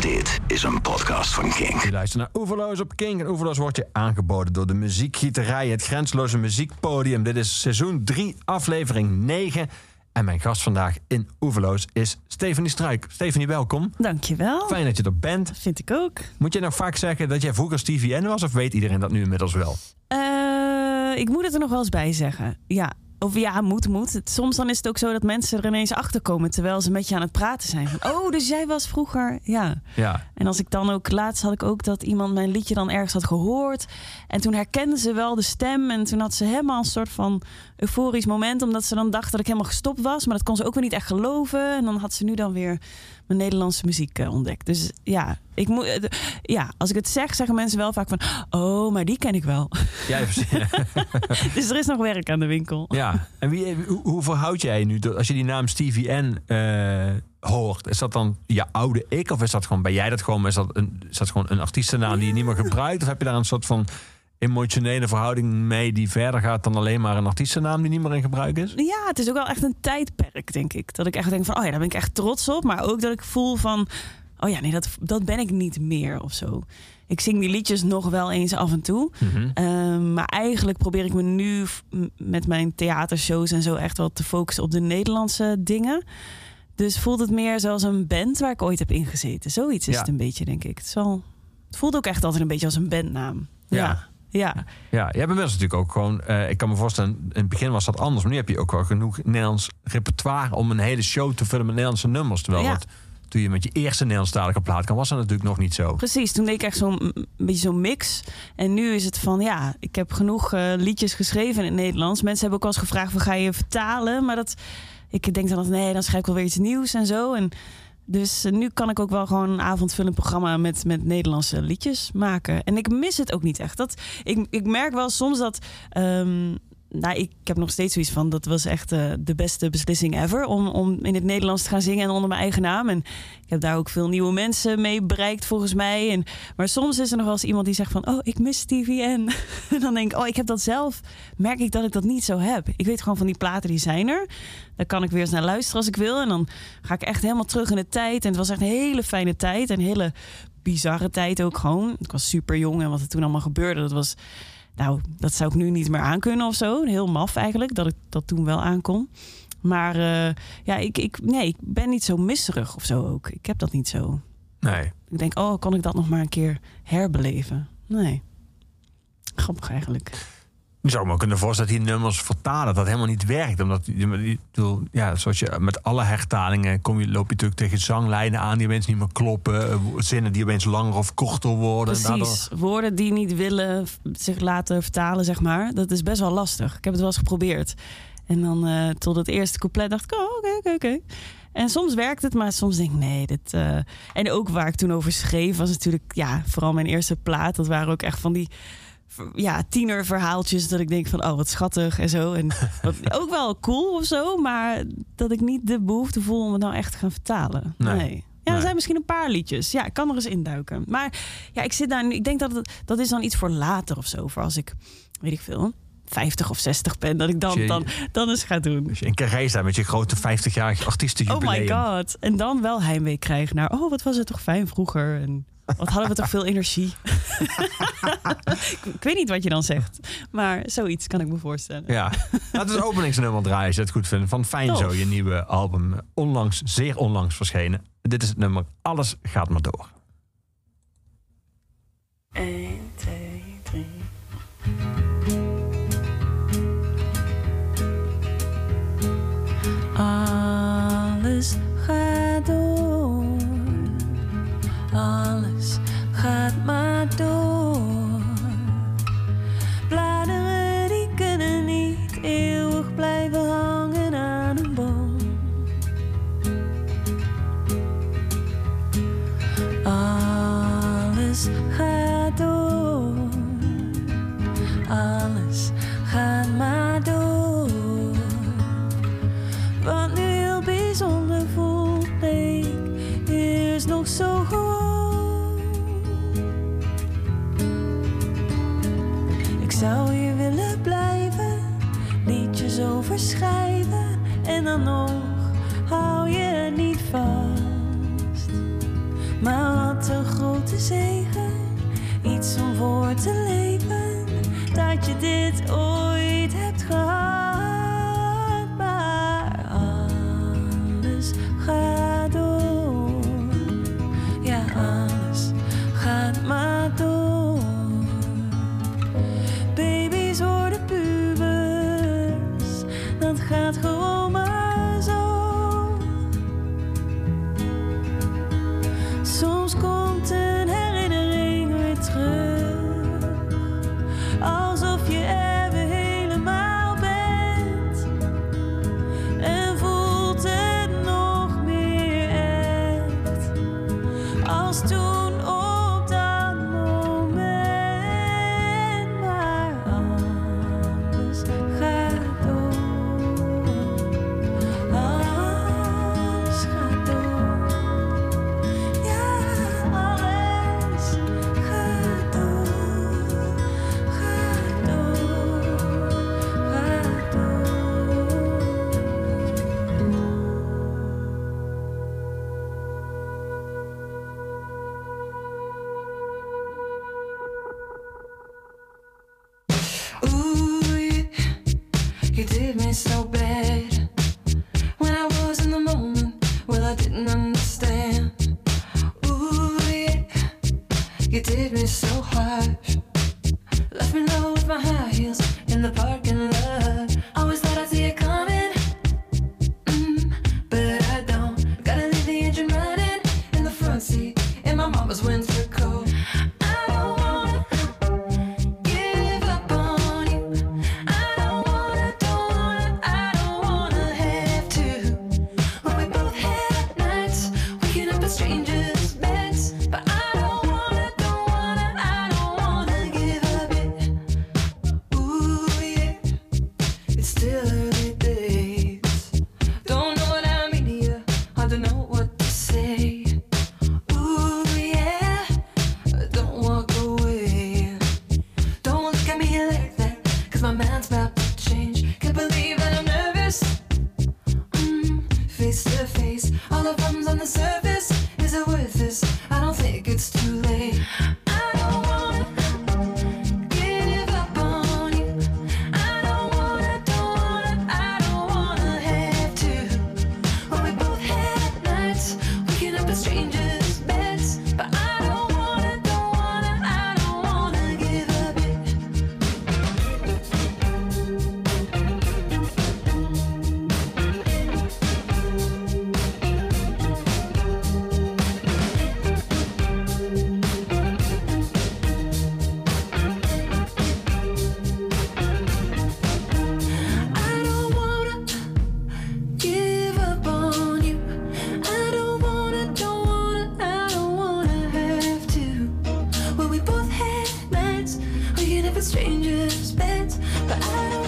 Dit is een podcast van King. Je luistert naar Oeverloos op King. En Oeverloos wordt je aangeboden door de muziekgieterij, het grenzeloze muziekpodium. Dit is seizoen 3, aflevering 9. En mijn gast vandaag in Oeverloos is Stephanie Struik. Stephanie, welkom. Dankjewel. Fijn dat je er bent. Vind ik ook. Moet je nou vaak zeggen dat jij vroeger TVN was, of weet iedereen dat nu inmiddels wel? Uh, ik moet het er nog wel eens bij zeggen. Ja, of ja, moet, moet. Soms dan is het ook zo dat mensen er ineens achter komen terwijl ze met je aan het praten zijn. Van, oh, dus jij was vroeger. Ja. ja. En als ik dan ook laatst had ik ook dat iemand mijn liedje dan ergens had gehoord. En toen herkende ze wel de stem. En toen had ze helemaal een soort van euforisch moment. Omdat ze dan dacht dat ik helemaal gestopt was. Maar dat kon ze ook weer niet echt geloven. En dan had ze nu dan weer mijn Nederlandse muziek uh, ontdekt. Dus ja, ik moet, uh, ja, als ik het zeg, zeggen mensen wel vaak van... Oh, maar die ken ik wel. Ja, dus er is nog werk aan de winkel. Ja, en wie, hoe, hoe verhoud jij je nu? Als je die naam Stevie N uh, hoort, is dat dan je oude ik? Of is dat gewoon, ben jij dat gewoon, is dat, een, is dat gewoon een artiestennaam die je niet meer gebruikt? Of heb je daar een soort van emotionele verhouding mee die verder gaat dan alleen maar een artiestennaam die niet meer in gebruik is? Ja, het is ook wel echt een tijdperk, denk ik. Dat ik echt denk van, oh ja, daar ben ik echt trots op. Maar ook dat ik voel van, oh ja, nee, dat, dat ben ik niet meer of zo. Ik zing die liedjes nog wel eens af en toe. Mm-hmm. Um, maar eigenlijk probeer ik me nu met mijn theatershows en zo echt wel te focussen op de Nederlandse dingen. Dus voelt het meer zoals een band waar ik ooit heb ingezeten. Zoiets is Ja. het een beetje, denk ik. Het, is wel, het voelt ook echt altijd een beetje als een bandnaam. Ja. ja. Ja, Ja, jij hebt inmiddels natuurlijk ook gewoon... eh, ik kan me voorstellen, in het begin was dat anders. Maar nu heb je ook wel genoeg Nederlands repertoire... om een hele show te vullen met Nederlandse nummers. Terwijl Ja. dat, toen je met je eerste Nederlandstalige plaat kwam... was dat natuurlijk nog niet zo. precies. Toen deed ik echt zo'n een beetje zo'n mix. En nu is het van, ja, ik heb genoeg eh, liedjes geschreven in het Nederlands. Mensen hebben ook al eens gevraagd, van, ga je vertalen? Maar dat, ik denk dan, altijd, nee, dan schrijf ik wel weer iets nieuws en zo. En dus eh, nu kan ik ook wel gewoon een avondvullend programma met, met Nederlandse liedjes maken. En ik mis het ook niet echt. Dat, ik, ik merk wel soms dat. ehm, nou, ik heb nog steeds zoiets van. Dat was echt eh, de beste beslissing ever. Om, om in het Nederlands te gaan zingen en onder mijn eigen naam. En ik heb daar ook veel nieuwe mensen mee bereikt, volgens mij. En, maar soms is er nog wel eens iemand die zegt van. Oh, ik mis TVN. en dan denk ik, oh, ik heb dat zelf. Merk ik dat ik dat niet zo heb. Ik weet gewoon van die platen die zijn er. Daar kan ik weer eens naar luisteren als ik wil. En dan ga ik echt helemaal terug in de tijd. En het was echt een hele fijne tijd. Een hele bizarre tijd ook gewoon. Ik was super jong en wat er toen allemaal gebeurde, dat was. Nou, dat zou ik nu niet meer aankunnen of zo. Heel maf eigenlijk, dat ik dat toen wel aankon. Maar eh, ja, ik, ik, nee, ik ben niet zo misserig of zo ook. Ik heb dat niet zo. Nee. Ik denk, oh, kan ik dat nog maar een keer herbeleven? Nee. Grappig eigenlijk. Je zou me kunnen voorstellen dat die nummers vertalen... dat helemaal niet werkt. Omdat, ja, zoals je met alle hertalingen... Kom je, loop je natuurlijk tegen zanglijnen aan die opeens niet meer kloppen. eh, Zinnen die opeens langer of korter worden. En daardoor-. Woorden die niet willen zich laten vertalen, zeg maar. Dat is best wel lastig. Ik heb het wel eens geprobeerd. En dan eh, tot het eerste couplet dacht ik, oh, oké, oké, oké. En soms werkt het, maar soms denk ik, nee, dit... eh, En ook waar ik toen over schreef, was natuurlijk, ja, vooral mijn eerste plaat. Dat waren ook echt van die, ja, tienerverhaaltjes. Dat ik denk van, oh, wat schattig en zo. En wat, ook wel cool of zo, maar dat ik niet de behoefte voel om het nou echt te gaan vertalen. Nee. nee. Ja, er zijn misschien een paar liedjes. Ja, ik kan er eens induiken. Maar ja, ik zit daar nu. Ik denk dat het, dat is dan iets voor later of zo. Voor als ik, weet ik veel, 50 of 60 ben. Dat ik dan, dan, dan eens ga doen. Als je in Carré staat met je grote 50-jarig Oh artiestenjubileum. my god. En dan wel heimwee krijgen naar. Oh, wat was het toch fijn vroeger. En wat hadden we toch veel energie. ik, ik weet niet wat je dan zegt. Maar zoiets kan ik me voorstellen. Ja, laten we het openingsnummer draaien als je het goed vindt. Van Fijn Tof. Zo, je nieuwe album. Onlangs, zeer onlangs verschenen. Dit is het nummer Alles gaat maar door. 1, 2, 3. Alles gaat door. Alles gaat maar door. Bladeren die kunnen niet eeuwig blijven hangen aan een boom. Alles gaat door. Zo gewoon. Ik zou hier willen blijven, liedjes over schrijven en dan nog hou je niet vast. Maar wat een grote zegen, iets om voor te leven, dat je dit ooit hebt gehad. Soms strangers' beds, but I don't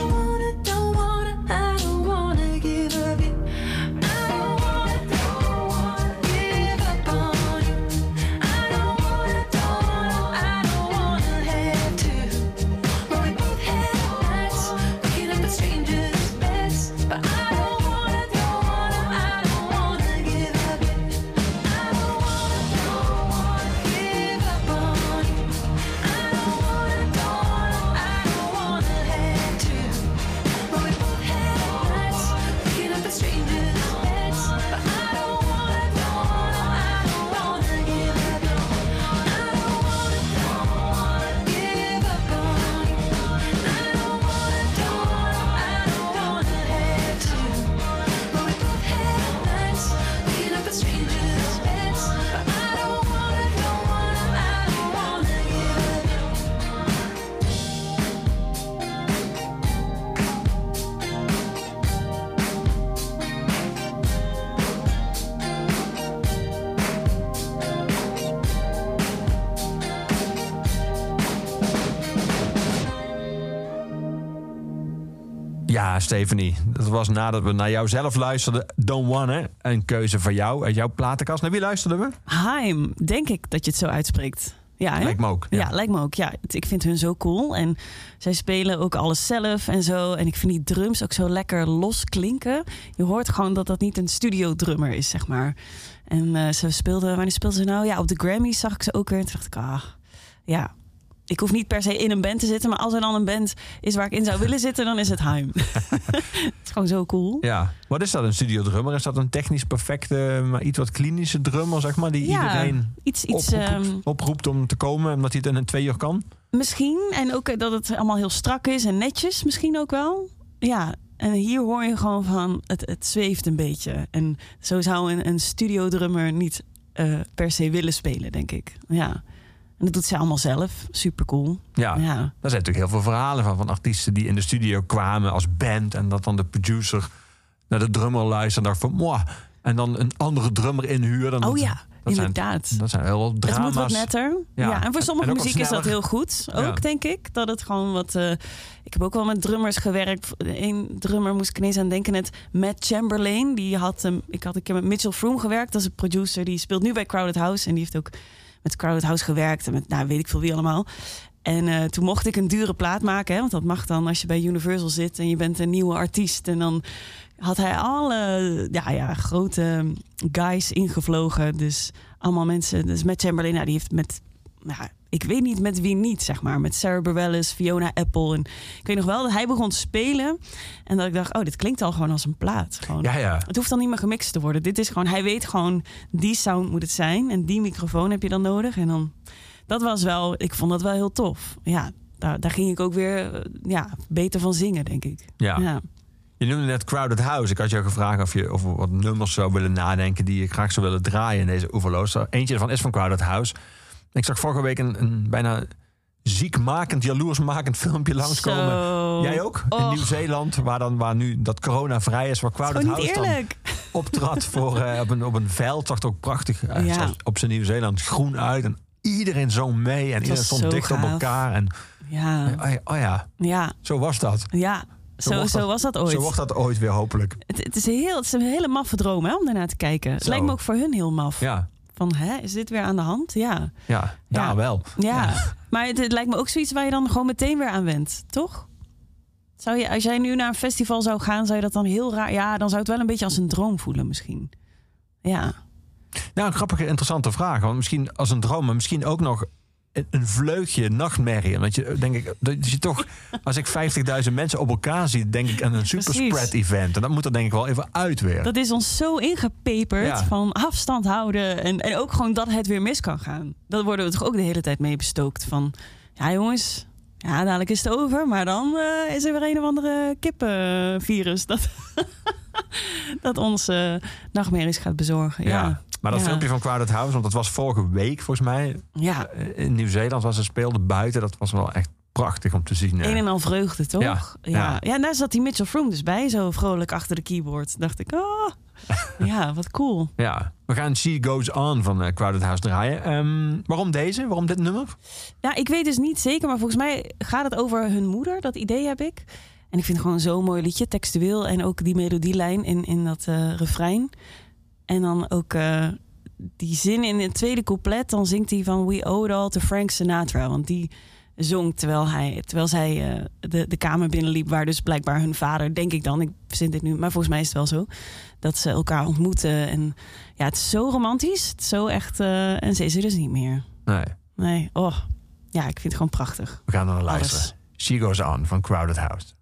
Stephanie. Dat was nadat we naar jou zelf luisterden. Don't Wanna. Een keuze van jou uit jouw platenkast. Naar wie luisterden we? Haim, denk ik dat je het zo uitspreekt. Ja, hè? Lijkt me ook. Ja. lijkt me ook. Ja, ik vind hun zo cool. En zij spelen ook alles zelf en zo. En ik vind die drums ook zo lekker los klinken. Je hoort gewoon dat dat niet een studio drummer is, zeg maar. En eh, ze speelden, wanneer speelden ze nou? Ja, op de Grammys zag ik ze ook weer. En toen dacht ik, ah, ja. Ik hoef niet per se in een band te zitten, maar als er dan een band is waar ik in zou willen zitten, dan is het Heim. het is gewoon zo cool. Ja. Wat is dat, een studio drummer? Is dat een technisch perfecte, maar iets wat klinische drummer, zeg maar, die Ja, iedereen Iets, iets oproept, ehm, oproept om te komen, omdat hij het in een twee uur kan? Misschien. En ook eh, dat het allemaal heel strak is en netjes misschien ook wel. Ja, en hier hoor je gewoon van, het, het zweeft een beetje. En zo zou een, een studiodrummer niet eh, per se willen spelen, denk ik. Ja. En dat doet ze allemaal zelf. Super cool. Ja. Ja. Daar zijn natuurlijk heel veel verhalen van, van artiesten die in de studio kwamen als band en dat dan de producer naar de drummer luisterde en dacht van, en dan een andere drummer inhuurde. Oh ja, dat zijn- inderdaad. Dat zijn heel wat Het drama's. moet wat netter. Ja. Ja. en voor sommige en muziek is dat heel goed. Ook, Ja. denk ik. Dat het gewoon wat... eh, ik heb ook wel met drummers gewerkt. Eén drummer moest ik ineens aan denken. Net Matt Chamberlain. Die had, hem ik had een keer met Mitchell Froome gewerkt. Dat is een producer. Die speelt nu bij Crowded House. En die heeft ook met Crowded House gewerkt. En met, nou, weet ik veel wie allemaal. En eh, toen mocht ik een dure plaat maken. Hè, want dat mag dan als je bij Universal zit. En je bent een nieuwe artiest. En dan had hij alle ja, ja, grote guys ingevlogen. Dus allemaal mensen. Dus met Chamberlain, nou, die heeft met. Nou, ik weet niet met wie niet, zeg maar. Met Sarah Bareilles, Fiona Apple. En ik weet nog wel dat hij begon te spelen. En dat ik dacht, oh, dit klinkt al gewoon als een plaat. Gewoon. Ja, ja. Het hoeft dan niet meer gemixt te worden. Dit is gewoon, hij weet gewoon, die sound moet het zijn. En die microfoon heb je dan nodig. En dan, dat was wel, ik vond dat wel heel tof. Ja, daar, daar ging ik ook weer eh, ja, beter van zingen, denk ik. Ja. ja. Je noemde net Crowded House. Ik had jou gevraagd of je over wat nummers zou willen nadenken die je graag zou willen draaien in deze Oeverloos. Eentje ervan is van Crowded House. Ik zag vorige week een, een bijna ziekmakend, jaloersmakend filmpje langskomen. Zo. Jij ook? In. Nieuw-Zeeland, waar, dan, waar nu dat corona vrij is, waar Crowded House dan optrad voor, eh, op, een, op een veld. Zag er ook prachtig Ja. op zijn Nieuw-Zeeland groen uit. En iedereen zong mee en iedereen stond zo dicht op elkaar. En, Ja, oh, ja, oh ja, ja, zo was dat. ja. Zo, wordt zo dat- was dat ooit. Zo wordt dat ooit weer hopelijk. Het, het, is heel, het is een hele maffe droom hè, om daarnaar te kijken. Het Zo. lijkt me ook voor hun heel maf. Ja, Van, hè, is dit weer aan de hand? Ja. ja, daar Ja. wel. Ja, maar het, het lijkt me ook zoiets waar je dan gewoon meteen weer aan went, toch? Zou je, als jij nu naar een festival zou gaan, zou je dat dan heel raar... Ja, dan zou het wel een beetje als een droom voelen misschien. Ja, Nou, een grappige, interessante vraag. Want misschien als een droom, maar misschien ook nog een, een vleugje nachtmerrie. Want je, denk ik, dat je toch, als ik 50.000 mensen op elkaar zie, denk ik aan een superspread event. En dat moet er denk ik wel even uit weer. dat is ons zo ingepeperd Ja. van afstand houden. En, en ook gewoon dat het weer mis kan gaan. Dat worden we toch ook de hele tijd mee bestookt van... Ja jongens, ja dadelijk is het over. Maar dan eh, is er weer een of andere kippenvirus dat, dat ons nachtmerries gaat bezorgen. Ja, ja. Maar dat Ja. filmpje van Crowded House, want dat was vorige week volgens mij ja. eh, in Nieuw-Zeeland, was ze speelde buiten. Dat was wel echt prachtig om te zien. eh. Een en al vreugde, toch? Ja, Ja, ja. daar zat die Mitchell Froome dus bij, zo vrolijk achter de keyboard. Dacht ik, oh, ja, wat cool. Ja, we gaan She Goes On van eh, Crowded House draaien. Ehm, waarom deze? Waarom dit nummer? Ja, ik weet dus niet zeker, maar volgens mij gaat het over hun moeder. Dat idee heb ik. En ik vind het gewoon zo'n mooi liedje, textueel. En ook die melodielijn in, in dat refrein. En dan ook eh, die zin in het tweede couplet. Dan zingt hij van We Owe It All to Frank Sinatra. Want die zong terwijl, hij, terwijl zij eh, de, de kamer binnenliep... waar dus blijkbaar hun vader, denk ik dan... ik verzin dit nu, maar volgens mij is het wel zo... dat ze elkaar ontmoeten. En ja, het is zo romantisch. Het is zo echt... eh, en ze is er dus niet meer. Nee, Nee, oh. Ja, ik vind het gewoon prachtig. we gaan naar luisteren. Alles. She Goes On van Crowded House.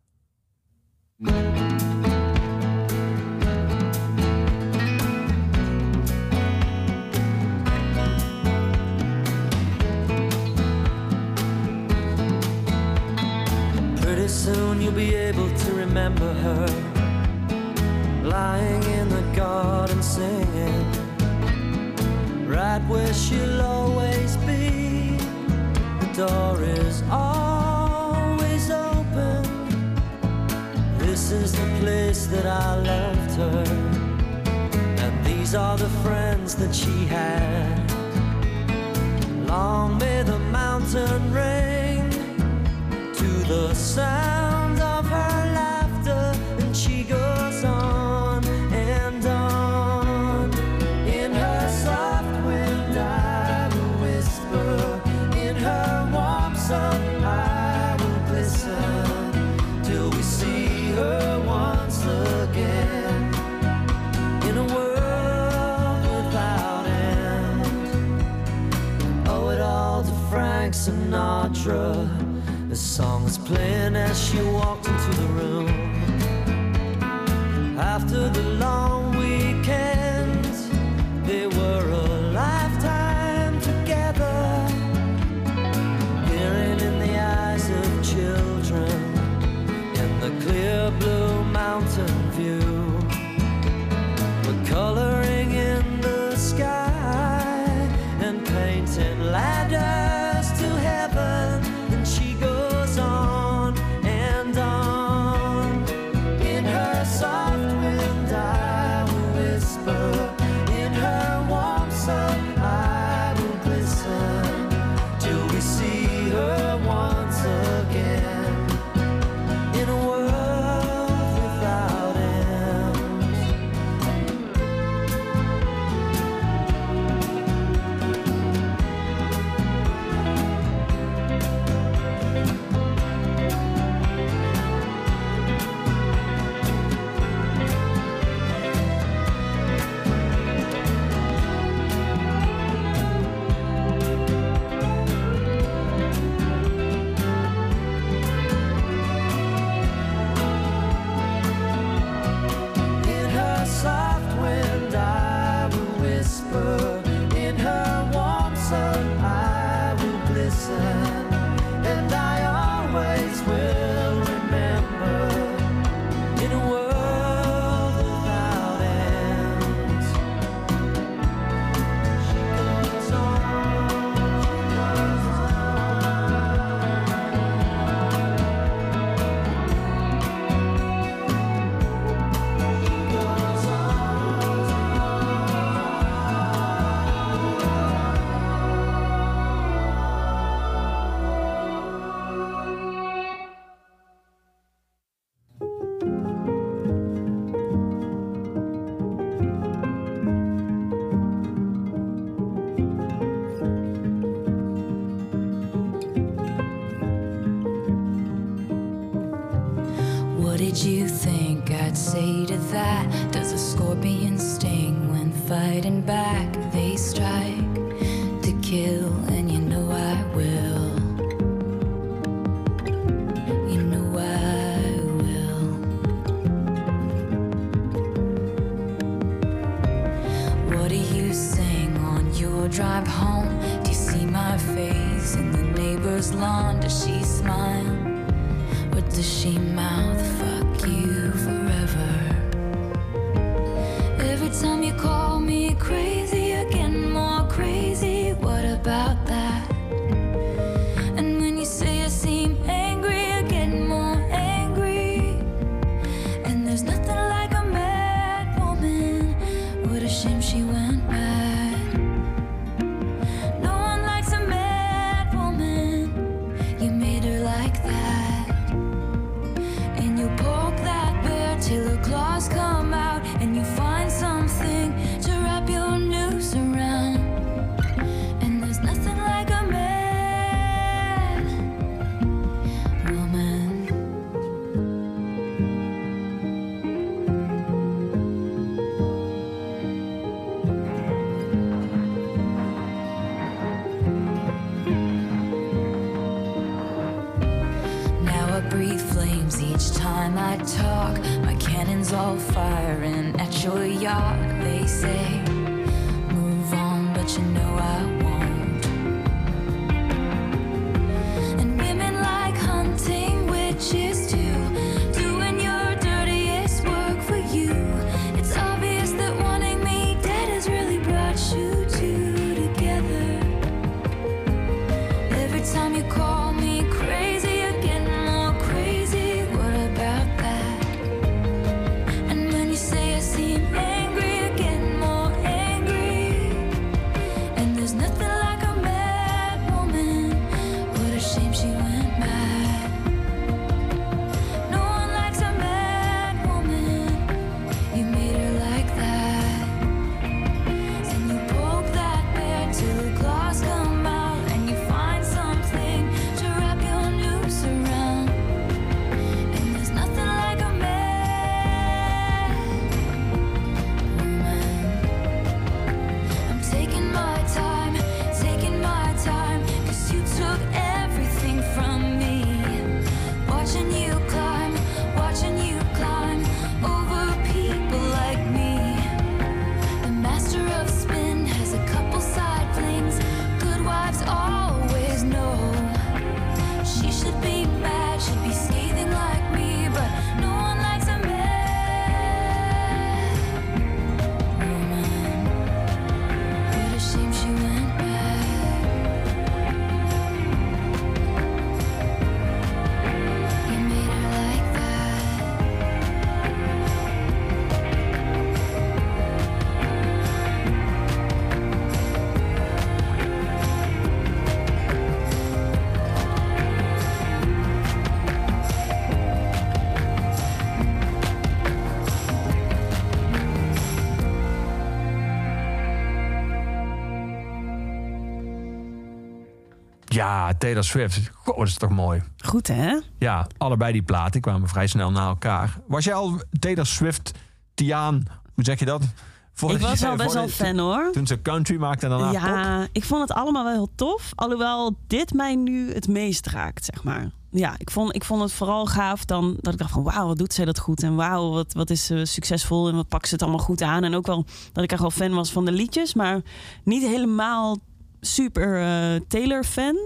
Soon you'll be able to remember her lying in the garden singing, right where she'll always be. The door is always open. This is the place that I left her, and these are the friends that she had. Long may the mountain to the sound of her laughter, and she goes on and on in her soft wind. I will whisper in her warm sun. I will glisten till we see her once again in a world without end. Oh, it all to Frank Sinatra as she walked into the room. After the long Ja, Taylor Swift. Goh, dat is toch mooi. Goed, hè? Ja, allebei die platen kwamen vrij snel na elkaar. Was jij al Taylor Swift, Tiaan, hoe zeg je dat? Voor- Ik was al best wel fan, hoor. Toen ze country maakte en daarna pop. Ja, ik vond het allemaal wel heel tof. Alhoewel dit mij nu het meest raakt, zeg maar. Ja, ik vond, ik vond het vooral gaaf dan dat ik dacht van... wauw, wat doet zij dat goed. En wauw, wat, wat is ze succesvol en wat pakt ze het allemaal goed aan. En ook wel dat ik echt wel fan was van de liedjes. Maar niet helemaal super eh, Taylor-fan.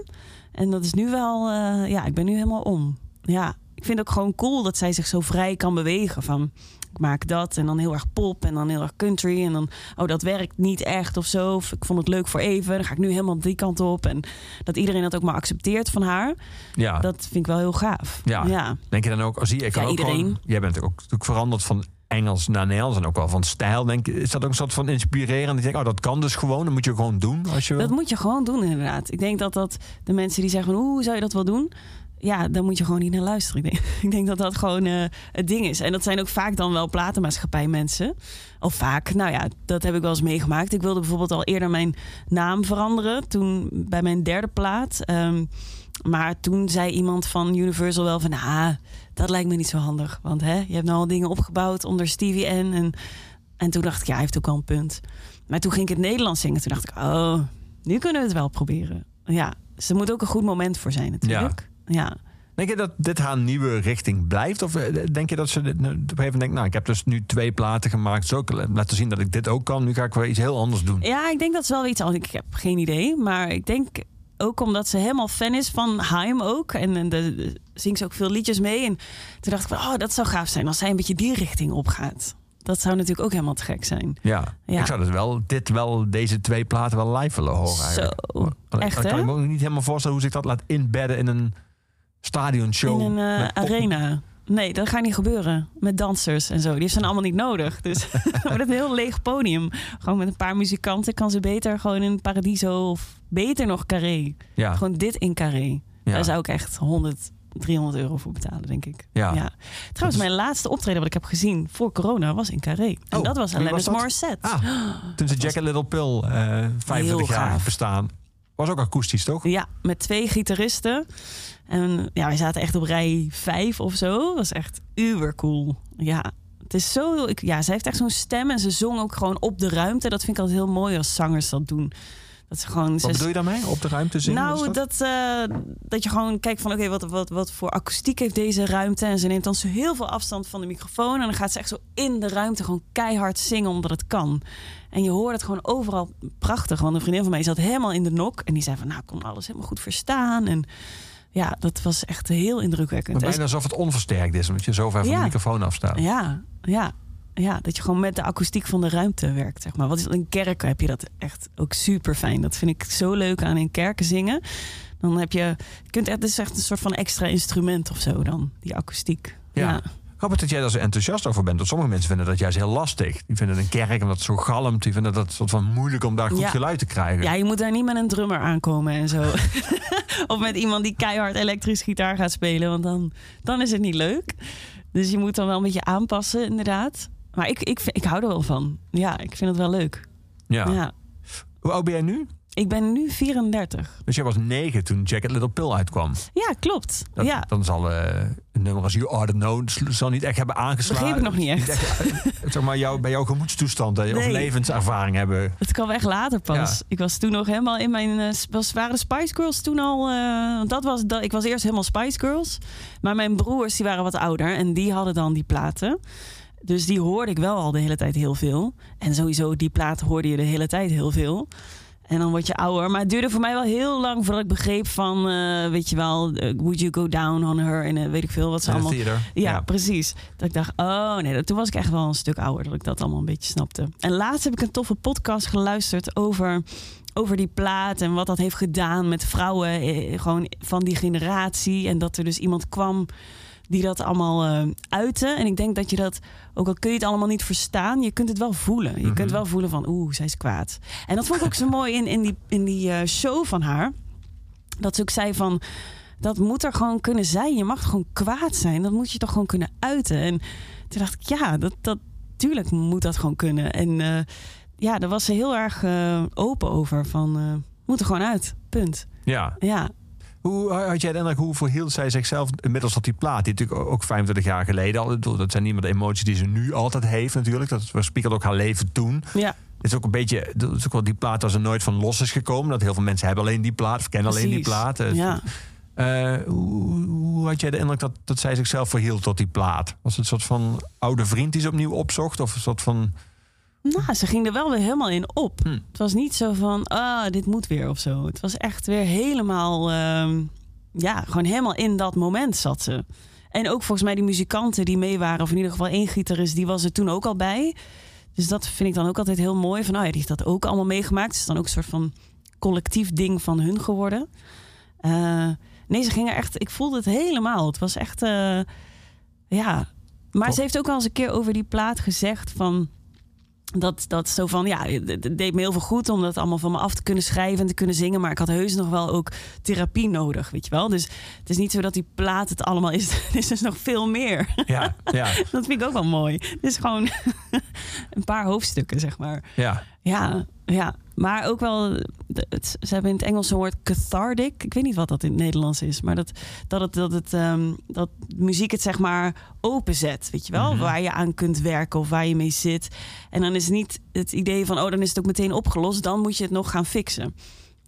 En dat is nu wel... eh, ja, ik ben nu helemaal om. Ja, ik vind het ook gewoon cool dat zij zich zo vrij kan bewegen. Van, ik maak dat en dan heel erg pop en dan heel erg country. En dan, oh, dat werkt niet echt of zo. Of ik vond het leuk voor even. Dan ga ik nu helemaal die kant op. En dat iedereen dat ook maar accepteert van haar. Ja. Dat vind ik wel heel gaaf. Ja. ja. Denk je dan ook, zie je, ik kan Ja, ook iedereen. gewoon, jij bent ook natuurlijk veranderd van Engels naar Nederlands en ook wel van stijl. Denk, is dat ook een soort van inspirerend? Ik denk, oh, dat kan dus gewoon. Dat moet je gewoon doen als je wil. Dat moet je gewoon doen, inderdaad. Ik denk dat dat de mensen die zeggen hoe zou je dat wel doen? Ja, dan moet je gewoon niet naar luisteren. Ik denk, ik denk dat dat gewoon eh, het ding is. En dat zijn ook vaak dan wel platenmaatschappij mensen. Of vaak, nou ja, dat heb ik wel eens meegemaakt. Ik wilde bijvoorbeeld al eerder mijn naam veranderen. Toen bij mijn derde plaat. Ehm, maar toen zei iemand van Universal wel van... Ah, dat lijkt me niet zo handig. Want hè, je hebt nou al dingen opgebouwd onder Stevie N. En, en toen dacht ik, ja, hij heeft ook wel een punt. Maar toen ging ik het Nederlands zingen. Toen dacht ik, oh, nu kunnen we het wel proberen. Ja, dus er moet ook een goed moment voor zijn natuurlijk. Ja. Denk je dat dit haar nieuwe richting blijft? Of eh, denk je dat ze op een gegeven moment denkt... nou, ik heb dus nu twee platen gemaakt. Zo laten zien dat ik dit ook kan. Nu ga ik weer iets heel anders doen. ja, ik denk dat is wel iets anders. Ik heb geen idee. Maar ik denk ook omdat ze helemaal fan is van Haim ook. En, en de, de- zingt ze ook veel liedjes mee. En toen dacht ik van, oh, dat zou gaaf zijn als zij een beetje die richting opgaat. Dat zou natuurlijk ook helemaal te gek zijn. Ja, Ja. ik zou dus wel, dit wel, deze twee platen wel live willen horen eigenlijk. Zo, echt dan kan ik me ook niet helemaal voorstellen hoe zich dat laat inbedden in een stadionshow. In een eh, arena. Nee, dat gaat niet gebeuren. Met dansers en zo. Die zijn allemaal niet nodig. Dus wordt een heel leeg podium. Gewoon met een paar muzikanten kan ze beter gewoon in Paradiso of beter nog Carré. Ja, Gewoon dit in Carré. ja. Daar zou ik echt 100, 300 euro voor betalen, denk ik. Ja. Trouwens, mijn laatste optreden wat ik heb gezien voor corona was in Carré. En Oh, dat was Alanis? Morissette. Ah, toen ze Jack and Little Pill eh 25 jaar bestaan. Was ook akoestisch, toch? Ja, met twee gitaristen. En ja, wij zaten echt op rij vijf of zo. Dat was echt uber cool. Ja, het is zo. Ik, ja, zij heeft echt zo'n stem en ze zong ook gewoon op de ruimte. Dat vind ik altijd heel mooi als zangers dat doen. Dat ze gewoon. Wat ze- bedoel je daarmee? Op de ruimte zingen? nou, dat, eh, dat je gewoon kijkt van... oké, wat, wat, wat voor akoestiek heeft deze ruimte? En ze neemt dan zo heel veel afstand van de microfoon... en dan gaat ze echt zo in de ruimte gewoon keihard zingen... omdat het kan. En je hoort het gewoon overal prachtig. Want een vriendin van mij zat helemaal in de nok... en die zei van, nou, ik kon alles helemaal goed verstaan. En ja, dat was echt heel indrukwekkend. Maar bijna alsof het onversterkt is, omdat je zo ver van Ja. de microfoon afstaat. Ja, ja. Ja, dat je gewoon met de akoestiek van de ruimte werkt, zeg maar. Wat is in kerken heb je dat echt ook super fijn. Dat vind ik zo leuk aan in kerken zingen. Dan heb je, je kunt, het is echt een soort van extra instrument of zo dan, die akoestiek. Ja. Ja, Grappig dat jij daar zo enthousiast over bent. Want sommige mensen vinden dat juist heel lastig. Die vinden een kerk omdat het zo galmt. Die vinden dat soort van moeilijk om daar goed Ja. geluid te krijgen. Ja, je moet daar niet met een drummer aankomen en zo. of met iemand die keihard elektrisch gitaar gaat spelen, want dan, dan is het niet leuk. Dus je moet dan wel een beetje aanpassen, inderdaad. Maar ik, ik, ik hou er wel van. Ja, ik vind het wel leuk. Ja. ja. Hoe oud ben jij nu? Ik ben nu 34. Dus jij was negen toen Jacket Little Pill uitkwam. Ja, klopt. Dat, ja. Dan zal eh, een nummer als You Are The Know sl- zal niet echt hebben aangeslagen. Begreep ik nog niet echt. eh, zeg maar jou, bij jouw gemoedstoestand eh, of Nee. levenservaring hebben. Het kwam echt later pas. Ja. Ik was toen nog helemaal in mijn. eh, was, waren de Spice Girls toen al. eh, dat was, dat, ik was eerst helemaal Spice Girls. Maar mijn broers die waren wat ouder en die hadden dan die platen. Dus die hoorde ik wel al de hele tijd heel veel. En sowieso, die platen hoorde je de hele tijd heel veel. En dan word je ouder. Maar het duurde voor mij wel heel lang voordat ik begreep van, eh, weet je wel, eh, would you go down on her? En eh, weet ik veel wat ze allemaal. theater. Ja, precies. Dat ik dacht, oh nee, dat, toen was ik echt wel een stuk ouder dat ik dat allemaal een beetje snapte. En laatst heb ik een toffe podcast geluisterd over, over die plaat en wat dat heeft gedaan met vrouwen eh, gewoon van die generatie. En dat er dus iemand kwam die dat allemaal eh uitte. En ik denk dat je dat, ook al kun je het allemaal niet verstaan, je kunt het wel voelen. Je Mhm. kunt wel voelen van, oeh, zij is kwaad. En dat vond ik ook zo mooi in, in die, in die eh, show van haar. Dat ze ook zei van, dat moet er gewoon kunnen zijn. Je mag gewoon kwaad zijn. Dat moet je toch gewoon kunnen uiten. En toen dacht ik, ja, dat, dat, tuurlijk moet dat gewoon kunnen. En eh, ja, daar was ze heel erg open over. Van, Moet er gewoon uit. Punt. Ja. Ja. Hoe had jij de indruk, hoe verhield zij zichzelf inmiddels tot die plaat? Die natuurlijk ook 25 jaar geleden al. Dat zijn niet meer de emoties die ze nu altijd heeft natuurlijk. Dat weerspiegelt ook haar leven toen. Ja. Het is ook een beetje, het is ook wel die plaat waar ze nooit van los is gekomen. Dat heel veel mensen hebben alleen die plaat, of kennen alleen die plaat. Eh, Ja. eh, hoe, hoe had jij de indruk dat, dat zij zichzelf verhield tot die plaat? Was het een soort van oude vriend die ze opnieuw opzocht? Of een soort van... Nou, ze ging er wel weer helemaal in op. Hm. Het was niet zo van, ah, dit moet weer of zo. Het was echt weer helemaal, ehm, ja, gewoon helemaal in dat moment zat ze. En ook volgens mij die muzikanten die mee waren, of in ieder geval één gitarist, die was er toen ook al bij. Dus dat vind ik dan ook altijd heel mooi. Van, nou ja, die heeft dat ook allemaal meegemaakt. Het is dan ook een soort van collectief ding van hun geworden. Eh, nee, ze gingen echt, ik voelde het helemaal. Het was echt, eh, ja. Maar ze heeft ook wel eens een keer over die plaat gezegd van dat, dat zo van, ja, het deed me heel veel goed om dat allemaal van me af te kunnen schrijven en te kunnen zingen. Maar ik had heus nog wel ook therapie nodig, weet je wel. Dus het is niet zo dat die plaat het allemaal is. Er is dus nog veel meer. Ja, ja, Dat vind ik ook wel mooi. Het is gewoon een paar hoofdstukken, zeg maar. ja. Ja, ja. Maar ook wel, het, ze hebben in het Engels een woord cathartic. Ik weet niet wat dat in het Nederlands is. Maar dat, dat, het, dat, het, ehm, dat muziek het zeg maar openzet. Weet je wel? Waar je aan kunt werken of waar je mee zit. En dan is het niet het idee van, oh, dan is het ook meteen opgelost. Dan moet je het nog gaan fixen.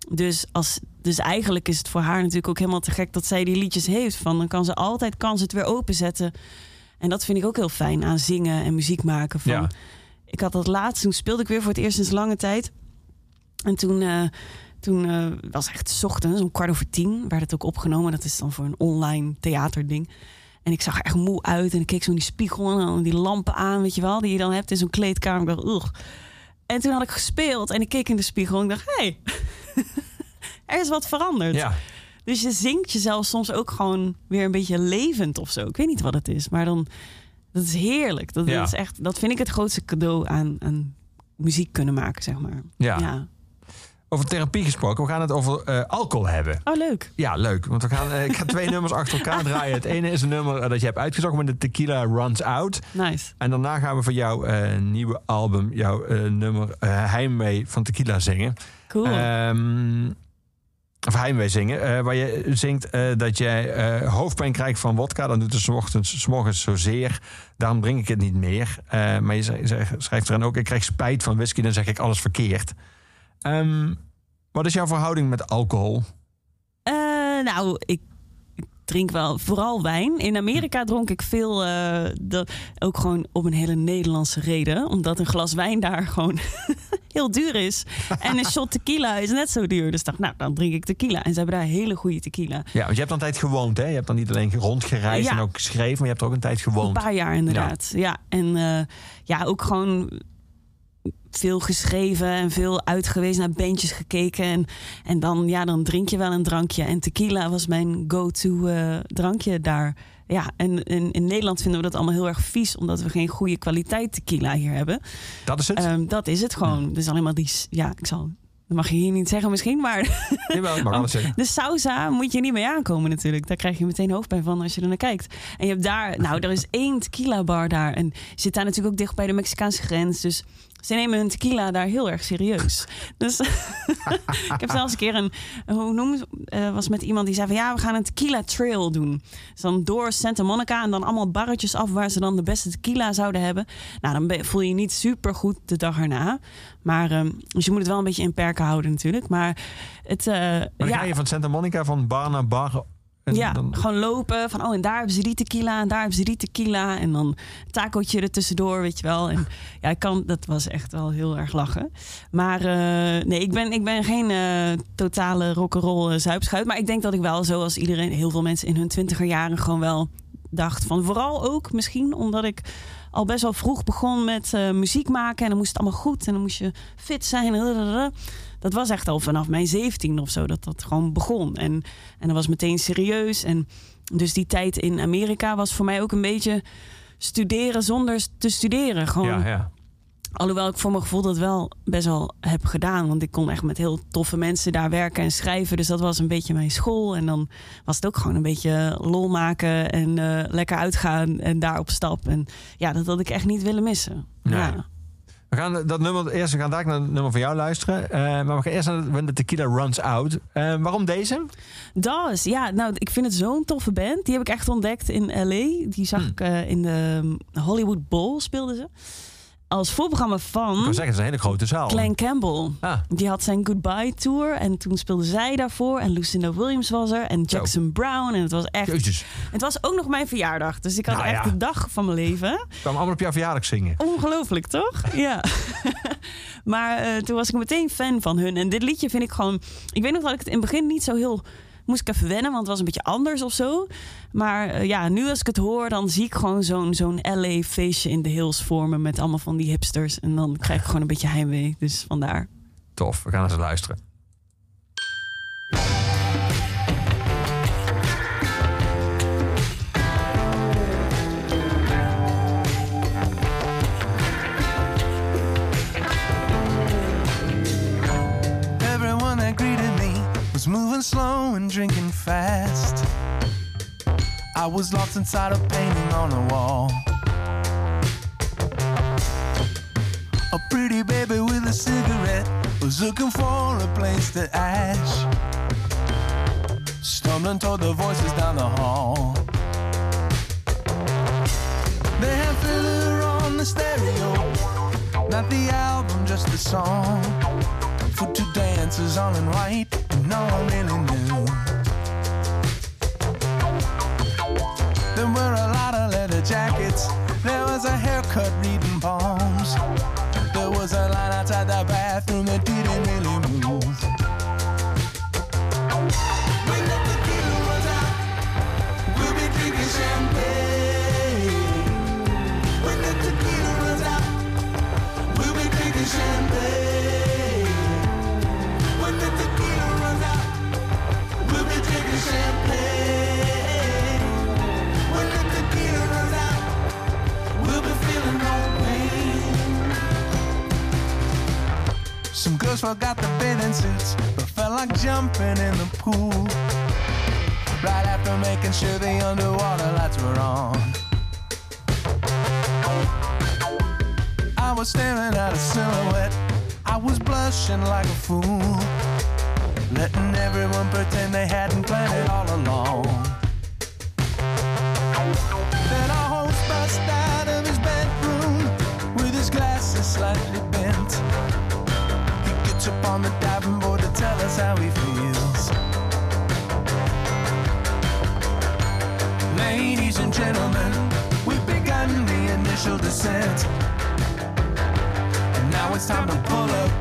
Dus, als, dus eigenlijk is het voor haar natuurlijk ook helemaal te gek dat zij die liedjes heeft. Van, dan kan ze altijd kan ze het weer openzetten. En dat vind ik ook heel fijn aan zingen en muziek maken. Van, Ja. Ik had dat laatst, toen speelde ik weer voor het eerst sinds lange tijd. En toen, eh, toen eh, was echt 's ochtends, om kwart over tien, werd het ook opgenomen. Dat is dan voor een online theaterding. En ik zag er echt moe uit en ik keek zo in die spiegel en dan die lampen aan, weet je wel, die je dan hebt in zo'n kleedkamer. Ik dacht, ugh. En toen had ik gespeeld en ik keek in de spiegel en ik dacht, hé, hey, er is wat veranderd. ja. Dus je zingt jezelf soms ook gewoon weer een beetje levend of zo. Ik weet niet wat het is, maar dan dat is heerlijk. Dat, Ja. dat is echt, dat vind ik het grootste cadeau aan, aan muziek kunnen maken, zeg maar. Ja. Over therapie gesproken, we gaan het over eh, alcohol hebben. Oh, leuk. Ja, leuk. Want we gaan, eh, ik ga twee nummers achter elkaar draaien. Het ene is een nummer eh, dat je hebt uitgezocht met de Tequila Runs Out. Nice. En daarna gaan we voor jouw nieuwe album, jouw nummer Heimwee van Tequila zingen. Cool. Ehm, of Heimwee zingen. waar je zingt dat jij hoofdpijn krijgt van wodka. Dan doet het 's ochtends, 's morgens zozeer. Daarom drink ik het niet meer. Maar je schrijft erin ook, ik krijg spijt van whisky. Dan zeg ik alles verkeerd. Ehm, wat is jouw verhouding met alcohol? Eh, nou, ik, drink wel vooral wijn. In Amerika dronk ik veel, eh, dat, ook gewoon om een hele Nederlandse reden. Omdat een glas wijn daar gewoon heel duur is. En een shot tequila is net zo duur. Dus dacht, nou, dan drink ik tequila. En ze hebben daar hele goede tequila. Ja, want je hebt dan een tijd gewoond, hè? Je hebt dan niet alleen rondgereisd Ja. en ook geschreven, maar je hebt er ook een tijd Een gewoond. paar jaar inderdaad. Ja, en eh, ja, ook gewoon veel geschreven en veel uit geweest naar bandjes gekeken. En, en dan, ja, dan drink je wel een drankje. En tequila was mijn go-to eh, drankje daar. Ja, en in, in Nederland vinden we dat allemaal heel erg vies, omdat we geen goede kwaliteit tequila hier hebben. Dat is het? Ehm, dat is het gewoon. Dus alleen maar die, ja, ik zal, dat mag je hier niet zeggen misschien, maar Jawel, ik mag alles zeggen. de sausa moet je niet mee aankomen natuurlijk. Daar krijg je meteen hoofdpijn van als je er naar kijkt. En je hebt daar, nou, er is één tequila bar daar. En je zit daar natuurlijk ook dicht bij de Mexicaanse grens. Dus ze nemen hun tequila daar heel erg serieus. Dus ik heb zelfs een keer een, hoe noem eh was met iemand die zei van ja, we gaan een tequila trail doen. Dus dan door Santa Monica en dan allemaal barretjes af waar ze dan de beste tequila zouden hebben. Nou, dan voel je je niet super goed de dag erna. Maar ehm, dus je moet het wel een beetje in perken houden natuurlijk. Maar het, eh, Maar dan ja, ga je van Santa Monica van bar naar bar. En ja, dan, gewoon lopen van oh en daar hebben ze die tequila en daar hebben ze die tequila en dan tacootje er tussendoor, weet je wel. En ja, ik kan, dat was echt wel heel erg lachen. Maar eh, nee, ik ben, ik ben geen eh, totale rock'n'roll uh, zuipschuit, maar ik denk dat ik wel zoals iedereen, heel veel mensen in hun twintiger jaren gewoon wel dacht van vooral ook misschien omdat ik al best wel vroeg begon met eh, muziek maken en dan moest het allemaal goed en dan moest je fit zijn. Dat was echt al vanaf mijn 17 of zo dat dat gewoon begon. En, en dat was meteen serieus. En dus die tijd in Amerika was voor mij ook een beetje studeren zonder te studeren. Gewoon, ja, ja. Alhoewel ik voor mijn gevoel dat wel best wel heb gedaan. Want ik kon echt met heel toffe mensen daar werken en schrijven. Dus dat was een beetje mijn school. En dan was het ook gewoon een beetje lol maken en eh, lekker uitgaan en daar op stap. En ja, dat had ik echt niet willen missen. Nee. Ja. We gaan dat nummer eerst, we gaan daar naar het nummer van jou luisteren. Eh, maar we gaan eerst naar the Tequila Runs Out. Eh, waarom deze? Das, ja, nou, ik vind het zo'n toffe band. Die heb ik echt ontdekt in LA. Die zag Hmm. ik eh, in de Hollywood Bowl speelden ze. Als voorprogramma Ik van wil zeggen, het is een hele grote zaal. Glenn Campbell. Ah, Die had zijn Goodbye Tour en toen speelde zij daarvoor. En Lucinda Williams was er en Jackson Brown. En het was echt... jezus. Het was ook nog mijn verjaardag. Dus ik had Nou echt ja. de dag van mijn leven. Ik kwam allemaal op jouw verjaardag zingen. Ongelooflijk, toch? Ja. maar eh, toen was ik meteen fan van hun. En dit liedje vind ik gewoon... Ik weet nog dat ik het in het begin niet zo heel... Moest ik even wennen, want het was een beetje anders of zo. Maar eh, ja, nu als ik het hoor, dan zie ik gewoon zo'n zo'n LA-feestje in de hills vormen... met allemaal van die hipsters. En dan krijg ik gewoon een beetje heimwee. Dus vandaar. Tof, we gaan eens luisteren. Was moving slow and drinking fast. I was lost inside a painting on a wall. A pretty baby with a cigarette was looking for a place to ash. Stumbling toward the voices down the hall. They had filler on the stereo, not the album, just the song for two dancers all in white, no one really knew. There were a lot of leather jackets. There was a haircut reading palms. There was a line outside the bathroom forgot the bathing suits, but felt like jumping in the pool. Right after making sure the underwater lights were on. I was staring at a silhouette. I was blushing like a fool. Letting everyone pretend they hadn't planned it all along. On the diving board to tell us how he feels. Ladies and gentlemen, we've begun the initial descent. And now it's time to pull up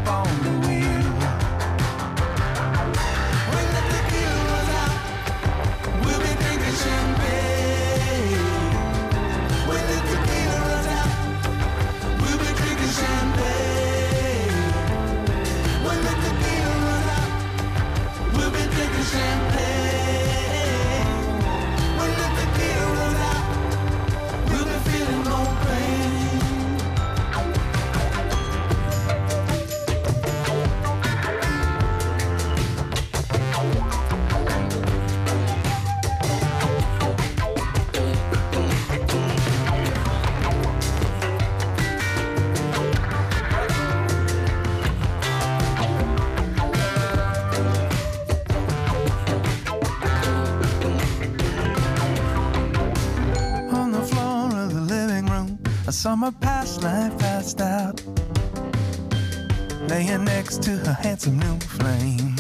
next to her handsome new flame.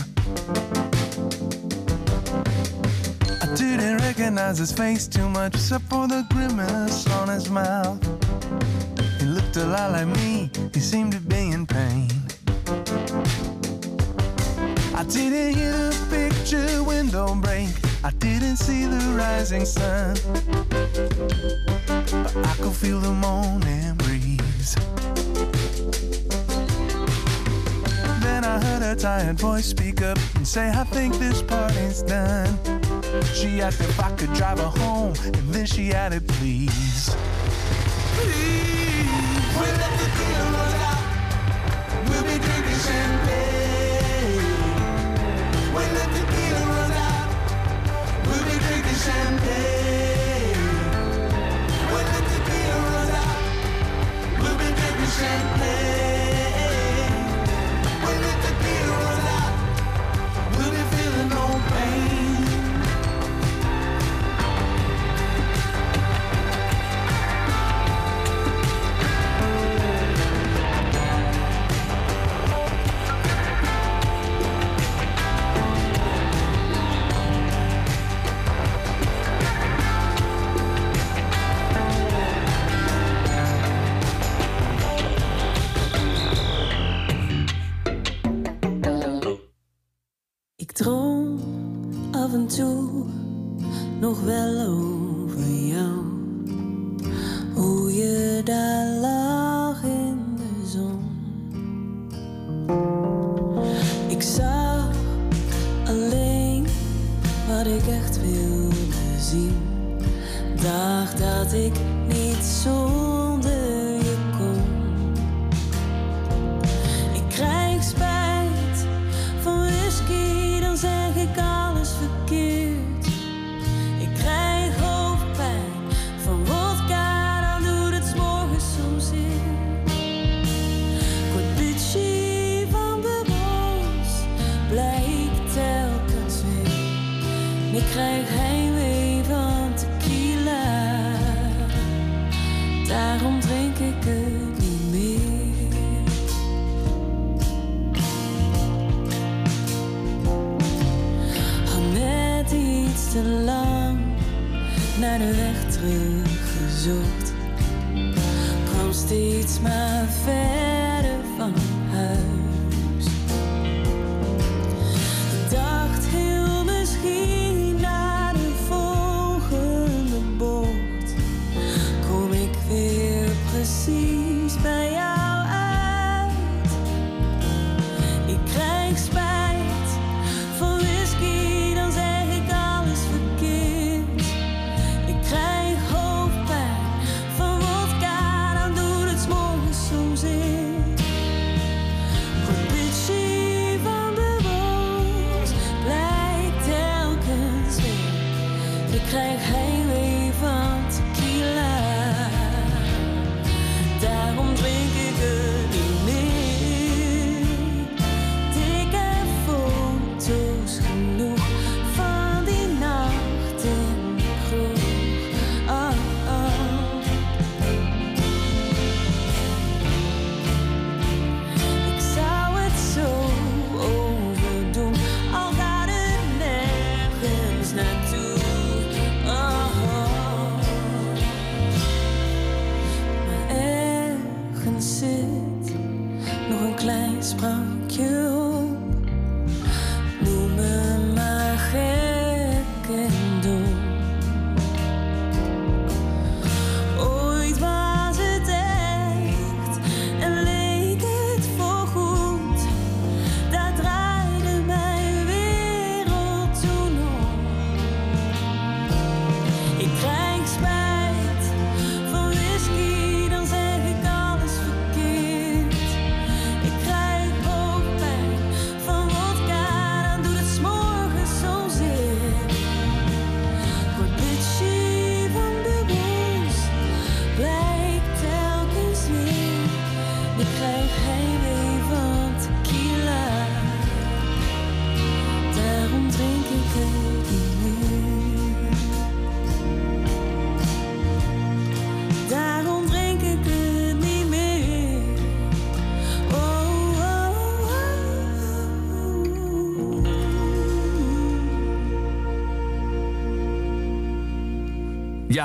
I didn't recognize his face too much, except for the grimace on his mouth. He looked a lot like me, he seemed to be in pain. I didn't hear the picture window break. I didn't see the rising sun. But I could feel the morning I heard a tired voice speak up and say, I think this party's done. She asked if I could drive her home, and then she added, please. Please.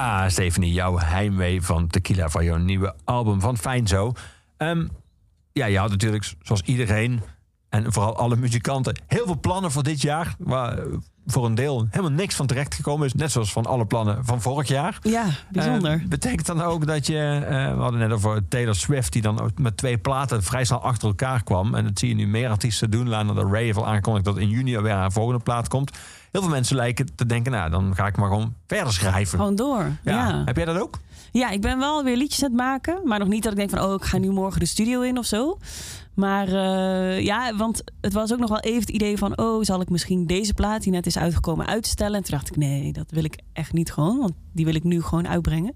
Ja, Stephanie, jouw heimwee van Tequila van jouw nieuwe album van Fijn Zo. Ehm, ja, je had natuurlijk, zoals iedereen en vooral alle muzikanten, heel veel plannen voor dit jaar. Waar eh, voor een deel helemaal niks van terecht gekomen is. Net zoals van alle plannen van vorig jaar. Ja, bijzonder. Eh, betekent dan ook dat je, eh, we hadden net over Taylor Swift, die dan met twee platen vrij snel achter elkaar kwam. En dat zie je nu meer artiesten doen. Lana Del Rey heeft al aangekondigd dat in juni weer haar volgende plaat komt. Heel veel mensen lijken te denken, nou, dan ga ik maar gewoon verder schrijven. Gewoon door. Ja. Heb jij dat ook? Ja, ik ben wel weer liedjes aan het maken. Maar nog niet dat ik denk van, oh, ik ga nu morgen de studio in of zo. Maar eh, ja, want het was ook nog wel even het idee van... oh, zal ik misschien deze plaat die net is uitgekomen uitstellen? En toen dacht ik, nee, dat wil ik echt niet gewoon. Want die wil ik nu gewoon uitbrengen.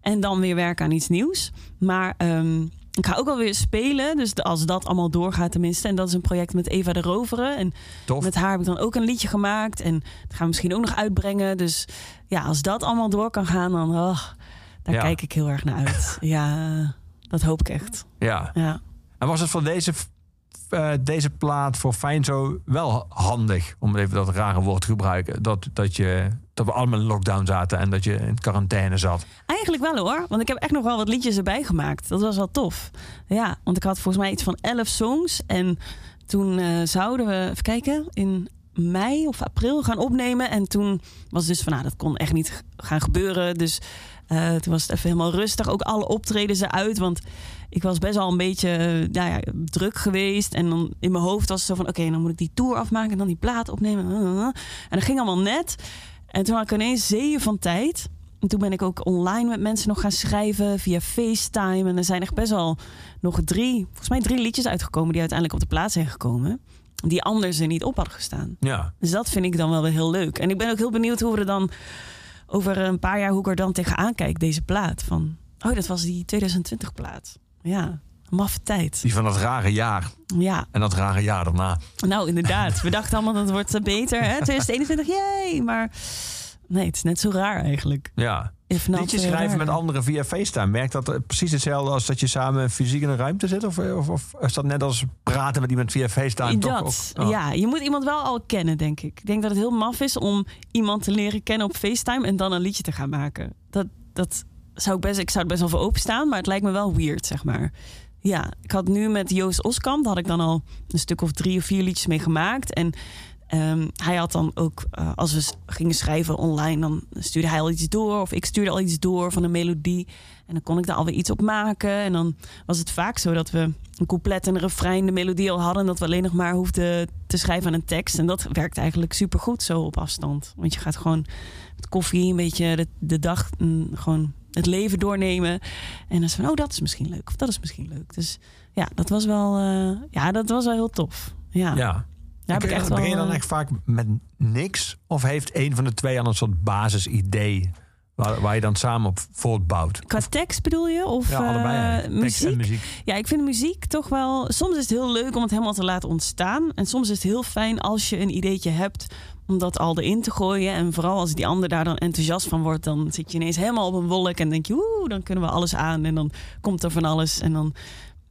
En dan weer werken aan iets nieuws. Maar ehm, ik ga ook wel weer spelen. Dus als dat allemaal doorgaat tenminste. En dat is een project met Eva de Roveren. En Tof. met haar heb ik dan ook een liedje gemaakt. En dat gaan we misschien ook nog uitbrengen. Dus ja, als dat allemaal door kan gaan, dan... Oh, daar Ja. kijk ik heel erg naar uit. ja, dat hoop ik echt. Ja. Ja. En was het voor deze, eh, deze plaat voor Fijn zo wel handig, om even dat rare woord te gebruiken, dat, dat, je, dat we allemaal in lockdown zaten en dat je in quarantaine zat? Eigenlijk wel hoor. Want ik heb echt nog wel wat liedjes erbij gemaakt. Dat was wel tof. Ja, want ik had volgens mij iets van elf songs. En toen eh, zouden we, even kijken, in mei of april gaan opnemen. En toen was dus van, nou, dat kon echt niet gaan gebeuren. Dus eh, toen was het even helemaal rustig. Ook alle optredens eruit, want ik was best wel een beetje eh, nou ja, druk geweest. En dan in mijn hoofd was het zo van, oké, dan moet ik die tour afmaken en dan die plaat opnemen. En dat ging allemaal net. En toen had ik ineens zeeën van tijd. En toen ben ik ook online met mensen nog gaan schrijven via FaceTime. En er zijn echt best wel nog drie, volgens mij drie liedjes uitgekomen die uiteindelijk op de plaats zijn gekomen. Die anders er niet op hadden gestaan. Ja. Dus dat vind ik dan wel weer heel leuk. En ik ben ook heel benieuwd hoe we er dan over een paar jaar, hoe ik er dan tegenaan kijk, deze plaat. Van, oh, dat was die 2020 plaat. Ja, maffe tijd. Die van dat rare jaar. Ja, En dat rare jaar daarna. nou inderdaad. We dachten allemaal dat het wordt eh, beter. Hè? 2021, jee. Maar nee, het is net zo raar eigenlijk. Ja. Liedjes eh, schrijven met anderen via FaceTime. Werkt dat eh, precies hetzelfde als dat je samen fysiek in een ruimte zit? Of, of, of is dat net als praten met iemand via FaceTime? toch Dat, ook? Oh. ja. Je moet iemand wel al kennen, denk ik. Ik denk dat het heel maf is om iemand te leren kennen op FaceTime... en dan een liedje te gaan maken. Dat, dat zou ik best... Ik zou het best wel voor openstaan, maar het lijkt me wel weird, zeg maar. Ja, ik had nu met Joost Oskamp... daar had ik dan al een stuk of drie of vier liedjes mee gemaakt. En ehm, hij had dan ook, eh, als we gingen schrijven online... dan stuurde hij al iets door of ik stuurde al iets door van een melodie... En dan kon ik daar alweer iets op maken. En dan was het vaak zo dat we een couplet en een refrein, de melodie al hadden. En dat we alleen nog maar hoefden te schrijven aan een tekst. En dat werkt eigenlijk supergoed zo op afstand. Want je gaat gewoon met koffie een beetje de, de dag, mm, gewoon het leven doornemen. En dan is van, oh, dat is misschien leuk. Of dat is misschien leuk. Dus ja, dat was wel, eh, ja, dat was wel heel tof. Ja, Ja. daar heb ik echt wel... begin je dan eh, echt vaak met niks? Of heeft een van de twee al een soort basisidee waar, waar je dan samen op voortbouwt? Qua tekst bedoel je? Of Ja, allebei muziek? muziek. Ja, ik vind muziek toch wel. Soms is het heel leuk om het helemaal te laten ontstaan. En soms is het heel fijn als je een ideetje hebt om dat al erin te gooien. En vooral als die ander daar dan enthousiast van wordt, dan zit je ineens helemaal op een wolk en denk je, oeh, dan kunnen we alles aan. En dan komt er van alles. En dan,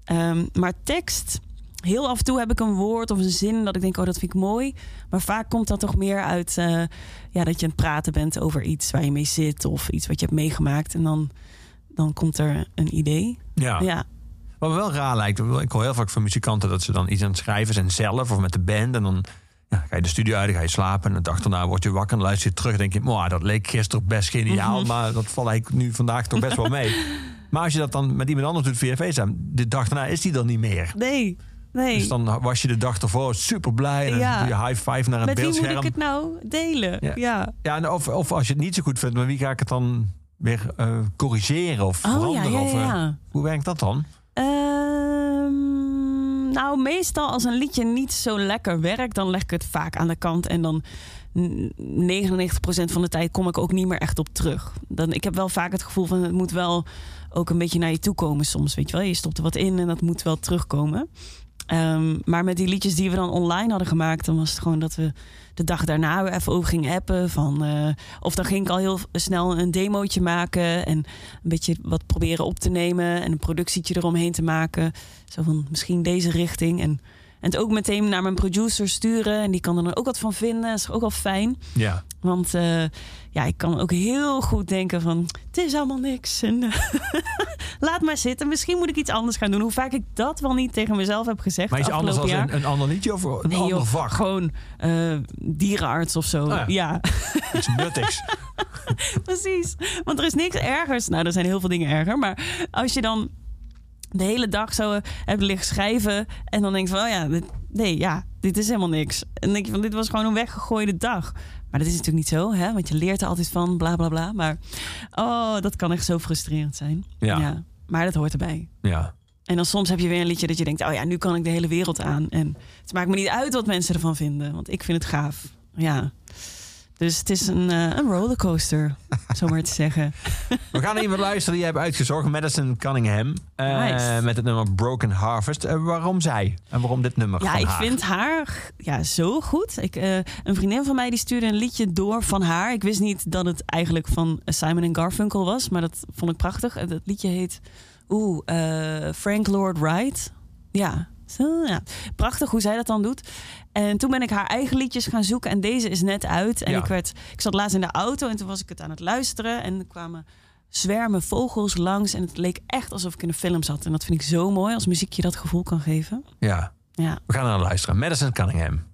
ehm, maar tekst. Heel af en toe heb ik een woord of een zin dat ik denk, oh, dat vind ik mooi. Maar vaak komt dat toch meer uit eh, ja, dat je aan het praten bent over iets waar je mee zit of iets wat je hebt meegemaakt. En dan, dan komt er een idee. Ja. Ja, Wat me wel raar lijkt, ik hoor heel vaak van muzikanten dat ze dan iets aan het schrijven zijn zelf of met de band. En dan ja, ga je de studio uit, ga je slapen. En de dag daarna word je wakker en luister je terug. En denk je, "Mwah, dat leek gisteren best geniaal. Maar dat valt eigenlijk nu vandaag toch best wel mee. Maar als je dat dan met iemand anders doet via FaceTime, de dag daarna is die dan niet meer. nee, nee. Dus dan was je de dag ervoor super blij. En dan Ja. doe je high five naar een Met wie beeldscherm. moet ik het nou delen? Ja. Ja. Ja, en of, of als je het niet zo goed vindt, maar wie ga ik het dan weer eh, corrigeren of Oh veranderen? ja, Of, eh, hoe werkt dat dan? Nou, meestal als een liedje niet zo lekker werkt, dan leg ik het vaak aan de kant. En dan n- 99% van de tijd kom ik ook niet meer echt op terug. Dan, ik heb wel vaak het gevoel van het moet wel ook een beetje naar je toe komen soms. Weet je wel, je stopt er wat in en dat moet wel terugkomen. Ehm, maar met die liedjes die we dan online hadden gemaakt, dan was het gewoon dat we de dag daarna weer even over gingen appen. Van, eh, of dan ging ik al heel snel een demootje maken en een beetje wat proberen op te nemen en een productietje eromheen te maken. Zo van misschien deze richting. En, en het ook meteen naar mijn producer sturen. En die kan er dan ook wat van vinden. Dat is ook wel fijn. Ja. Want eh, ja, ik kan ook heel goed denken van... het is allemaal niks. En, eh, laat maar zitten. Misschien moet ik iets anders gaan doen. Hoe vaak ik dat wel niet tegen mezelf heb gezegd Maar iets anders als een, een ander liedje of een Nee, ander joh, vak? Gewoon eh, dierenarts of zo. Ah, ja. ja. Iets nuttigs. Precies. Want er is niks ergers. Nou, er zijn heel veel dingen erger. Maar als je dan de hele dag zo eh, hebt liggen schrijven. En dan denk je van, oh ja, dit, nee, ja, dit is helemaal niks. En dan denk je van, dit was gewoon een weggegooide dag. Maar dat is natuurlijk niet zo, hè? Want je leert er altijd van, bla bla bla. Maar oh, dat kan echt zo frustrerend zijn. Ja. Maar dat hoort erbij. Ja. En dan soms heb je weer een liedje dat je denkt, oh ja, nu kan ik de hele wereld aan. En het maakt me niet uit wat mensen ervan vinden, want ik vind het gaaf. Ja. Dus het is een, eh, een rollercoaster, zo maar te zeggen. We gaan even luisteren die je hebt uitgezocht. Madison Cunningham. eh, Nice. Met het nummer Broken Harvest. Eh, waarom zij? En waarom dit nummer Ja, ik haar? vind haar ja, zo goed. Ik, een vriendin van mij die stuurde een liedje door van haar. Ik wist niet dat het eigenlijk van Simon Garfunkel was, maar dat vond ik prachtig. Het liedje heet oeh, eh, Frank Lord Wright. Ja. Zo, ja. Prachtig hoe zij dat dan doet. En toen ben ik haar eigen liedjes gaan zoeken. En deze is net uit. En Ja. ik, werd, ik zat laatst in de auto en toen was ik het aan het luisteren. En er kwamen zwermen vogels langs. En het leek echt alsof ik in een film zat. En dat vind ik zo mooi als muziekje dat gevoel kan geven. Ja, Ja. we gaan naar luisteren. Madison Cunningham.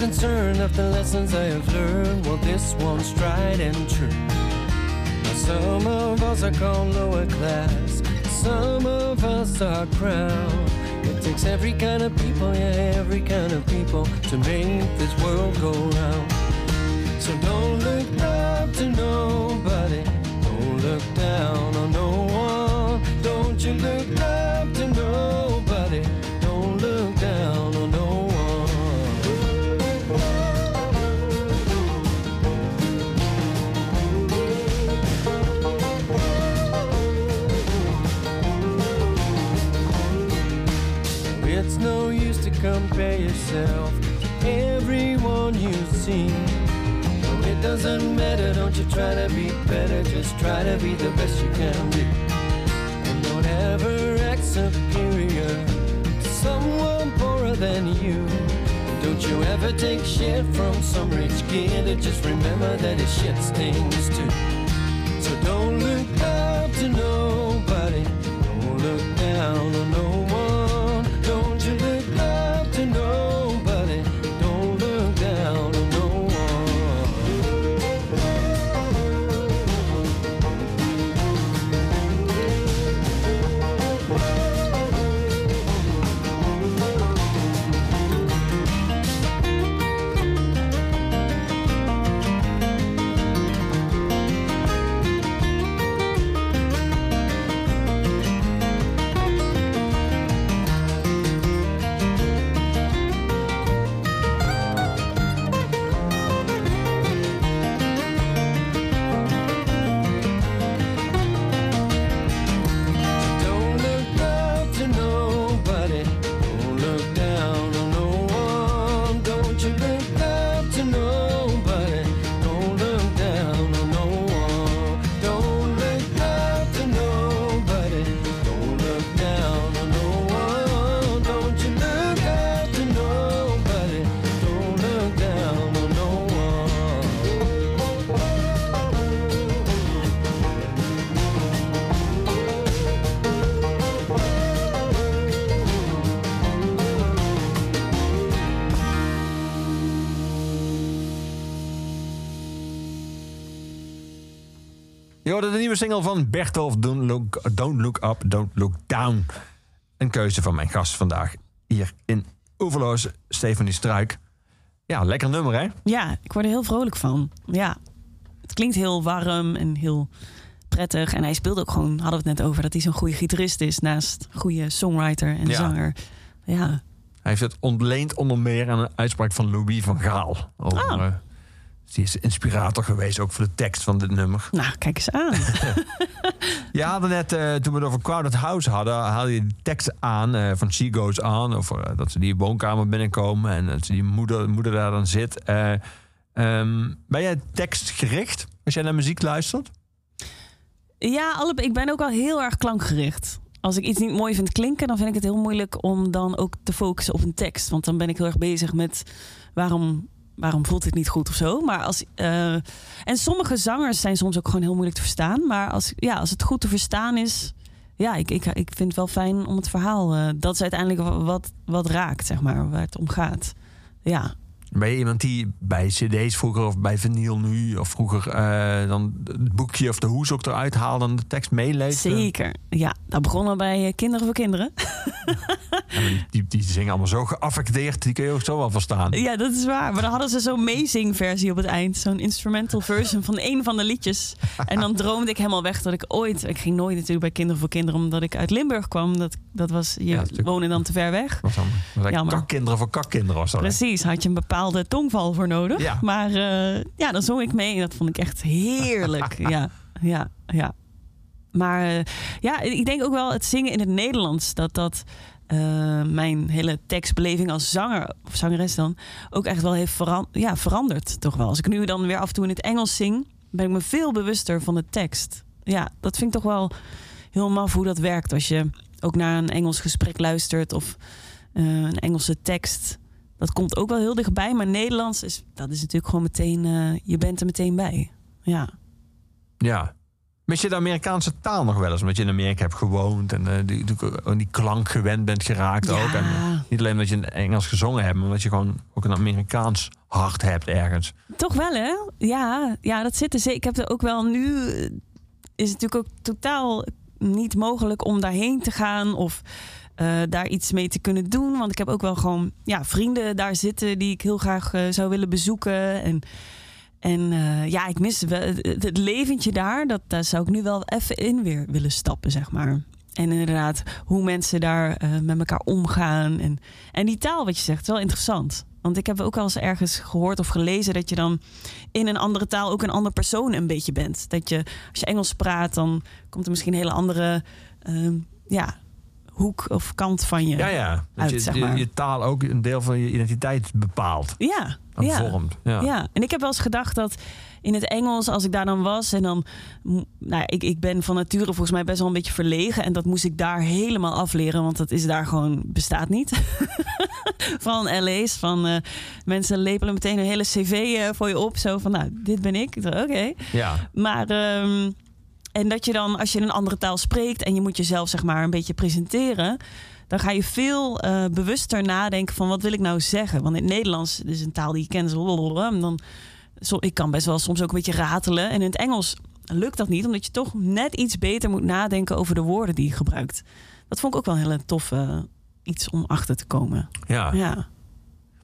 concerned of the lessons I have learned. Well, this one's tried and true. Now, some of us are called lower class, some of us are proud. It takes every kind of people, yeah, every kind of people to make this world go round. You see. No, it doesn't matter, don't you try to be better, just try to be the best you can be. And don't ever act superior to someone poorer than you. Don't you ever take shit from some rich kid, just remember that his shit stings too. So don't look up to nobody. Nieuwe single van Bertolf, Don't Look, Don't Look Up, Don't Look Down. Een keuze van mijn gast vandaag hier in Oeverloos, Stefanie Struik. Ja, lekker nummer hè? Ja, ik word er heel vrolijk van. Ja, het klinkt heel warm en heel prettig. En hij speelt ook gewoon, hadden we het net over, dat hij zo'n goede gitarist is naast goede songwriter en Ja. zanger. Ja, Hij heeft het ontleend onder meer aan een uitspraak van Louis van Gaal. Over, Oh. Die is inspirator geweest ook voor de tekst van dit nummer. nou, kijk eens aan. Je hadden net, eh, toen we het over Crowded House hadden, haalde je die tekst aan eh, van She Goes On. Over eh, dat ze die woonkamer binnenkomen en dat ze die moeder, moeder daar dan zit. Eh, ehm, ben jij tekstgericht als jij naar muziek luistert? Ja, allebei. Ik ben ook al heel erg klankgericht. Als ik iets niet mooi vind klinken, dan vind ik het heel moeilijk om dan ook te focussen op een tekst. Want dan ben ik heel erg bezig met waarom, waarom voelt dit niet goed of zo. Maar als, eh, en sommige zangers zijn soms ook gewoon heel moeilijk te verstaan. Maar als, ja, als het goed te verstaan is, ja, ik, ik, ik vind het wel fijn om het verhaal. eh, dat is uiteindelijk wat, wat raakt, zeg maar, waar het om gaat. Ja, Ben je iemand die bij cd's vroeger of bij vinyl nu... of vroeger eh, dan het boekje of de hoes ook eruit haalde en de tekst meeleest? zeker. Ja, dat begon al bij eh, Kinderen voor Kinderen. Ja, die, die zingen allemaal zo geaffecteerd, die kun je ook zo wel verstaan. Ja, dat is waar. Maar dan hadden ze zo'n amazing versie op het eind. Zo'n instrumental version van een van de liedjes. En dan droomde ik helemaal weg dat ik ooit... Ik ging nooit natuurlijk bij Kinderen voor Kinderen... omdat ik uit Limburg kwam. Dat, dat was, je Ja, woonde dan te ver weg. Was dan, was kakkinderen voor kakkinderen dat. hè? Precies, had je een bepaalde tongval voor nodig. Ja. Maar eh, ja, dan zong ik mee dat vond ik echt heerlijk. ja, ja, ja. Maar eh, ja, ik denk ook wel het zingen in het Nederlands... dat dat eh, mijn hele tekstbeleving als zanger of zangeres dan... ook echt wel heeft veran ja, veranderd, toch wel. Als ik nu dan weer af en toe in het Engels zing... ben ik me veel bewuster van de tekst. Ja, dat vind ik toch wel heel maf hoe dat werkt... als je ook naar een Engels gesprek luistert... of een Engelse tekst dat komt ook wel heel dichtbij. Maar Nederlands is, dat is natuurlijk gewoon meteen, eh, je bent er meteen bij. Ja. Ja. Mis je de Amerikaanse taal nog wel eens? Omdat je in Amerika hebt gewoond en eh, die, die, die klank gewend bent geraakt Ja. ook. En niet alleen omdat je in Engels gezongen hebt, maar omdat je gewoon ook een Amerikaans hart hebt ergens. Toch wel, hè? Ja, ja dat zit er zeker. Ik heb er ook wel nu. eh, Is het natuurlijk ook totaal niet mogelijk om daarheen te gaan of eh, daar iets mee te kunnen doen. Want ik heb ook wel gewoon ja, vrienden daar zitten die ik heel graag eh, zou willen bezoeken. En, en eh, ja, ik mis wel het, leventje daar. Dat, daar zou ik nu wel even in weer willen stappen, zeg maar. En inderdaad, hoe mensen daar met elkaar omgaan. En, en die taal, wat je zegt, is wel interessant. Want ik heb ook al eens ergens gehoord of gelezen dat je dan in een andere taal ook een ander persoon een beetje bent. Dat je, als je Engels praat, dan komt er misschien een hele andere, ehm, ja, hoek of kant van je. Ja, ja. Dat Uit, je, zeg je- maar. je taal ook een deel van je identiteit bepaalt. Ja, ja. vormt. Ja. Ja, en ik heb wel eens gedacht dat in het Engels, als ik daar dan was en dan, nou, ik, ik ben van nature volgens mij best wel een beetje verlegen en dat moest ik daar helemaal afleren, want dat is daar gewoon bestaat niet. van LA's, van eh, mensen lepelen meteen een hele cv eh, voor je op, zo van, nou, dit ben ik. Oké, Ja. maar ehm, en dat je dan, als je een andere taal spreekt en je moet jezelf zeg maar een beetje presenteren, dan ga je veel eh, bewuster nadenken van wat wil ik nou zeggen. Want in het Nederlands, dus een taal die je kent, is dan, zo, ik kan best wel soms ook een beetje ratelen. En in het Engels lukt dat niet, omdat je toch net iets beter moet nadenken over de woorden die je gebruikt. Dat vond ik ook wel een hele toffe eh, iets om achter te komen. ja. Ja.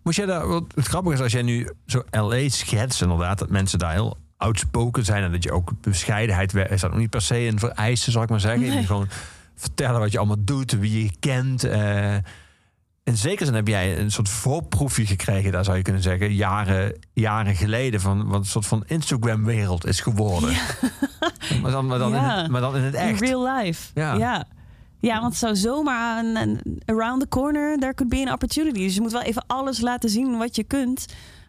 Moest jij daar, wat het grappige is als jij nu zo LA schetst, inderdaad, dat mensen daar heel outspoken zijn en dat je ook bescheidenheid is dat nog niet per se een vereiste, zal ik maar zeggen. Je Nee. gewoon vertellen wat je allemaal doet, wie je kent. eh. in zekere zin heb jij een soort voorproefje gekregen, daar zou je kunnen zeggen, jaren, jaren geleden, van wat een soort van Instagram-wereld is geworden. Maar, dan, maar, dan in Ja. maar dan in het In echt. real life. Ja. ja. Ja, want zou zomaar een, een- around the corner, there could be an opportunity. Dus je moet wel even alles laten zien wat je kunt.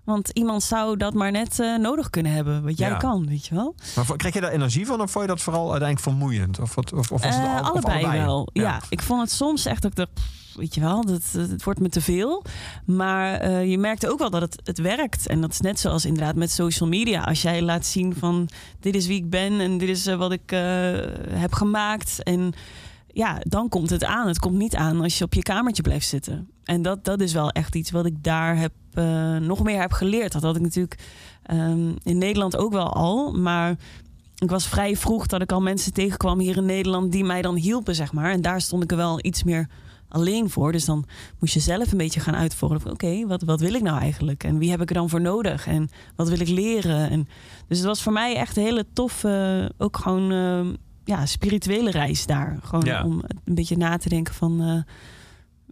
Want iemand zou dat maar net eh, nodig kunnen hebben, wat jij Ja. kan, weet je wel. Maar krijg je daar energie van of vond je dat vooral uiteindelijk vermoeiend? Of, wat, of, of was het Eh, al- allebei, wel. Ja. Ja. ik vond het soms echt dat ik dacht, pff, weet je wel, dat, het wordt me te veel. Maar eh, je merkte ook wel dat het, het werkt. En dat is net zoals inderdaad met social media. Als jij laat zien van, dit is wie ik ben en dit is wat ik heb gemaakt. En ja, dan komt het aan. Het komt niet aan als je op je kamertje blijft zitten. En dat, dat is wel echt iets wat ik daar heb, eh, nog meer heb geleerd. Dat had ik natuurlijk ehm, in Nederland ook wel al. Maar ik was vrij vroeg dat ik al mensen tegenkwam hier in Nederland die mij dan hielpen, zeg maar. En daar stond ik er wel iets meer alleen voor. Dus dan moest je zelf een beetje gaan uitvoeren. Oké, wat, wat wil ik nou eigenlijk? En wie heb ik er dan voor nodig? En wat wil ik leren? En, dus het was voor mij echt een hele toffe, ook gewoon eh, ja, spirituele reis daar. Gewoon Ja. om een beetje na te denken van eh,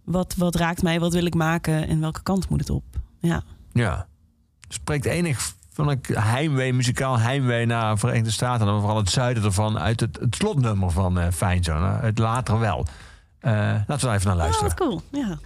wat, wat raakt mij, wat wil ik maken en welke kant moet het op? Ja. Ja. Spreekt enig van ik heimwee, muzikaal heimwee naar de Verenigde Staten. En dan vooral het zuiden ervan uit het, het slotnummer van eh Fijnzoon. Het later wel. Eh, laten we daar even naar Oh, luisteren. wat cool. Ja.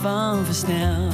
Van versnelt.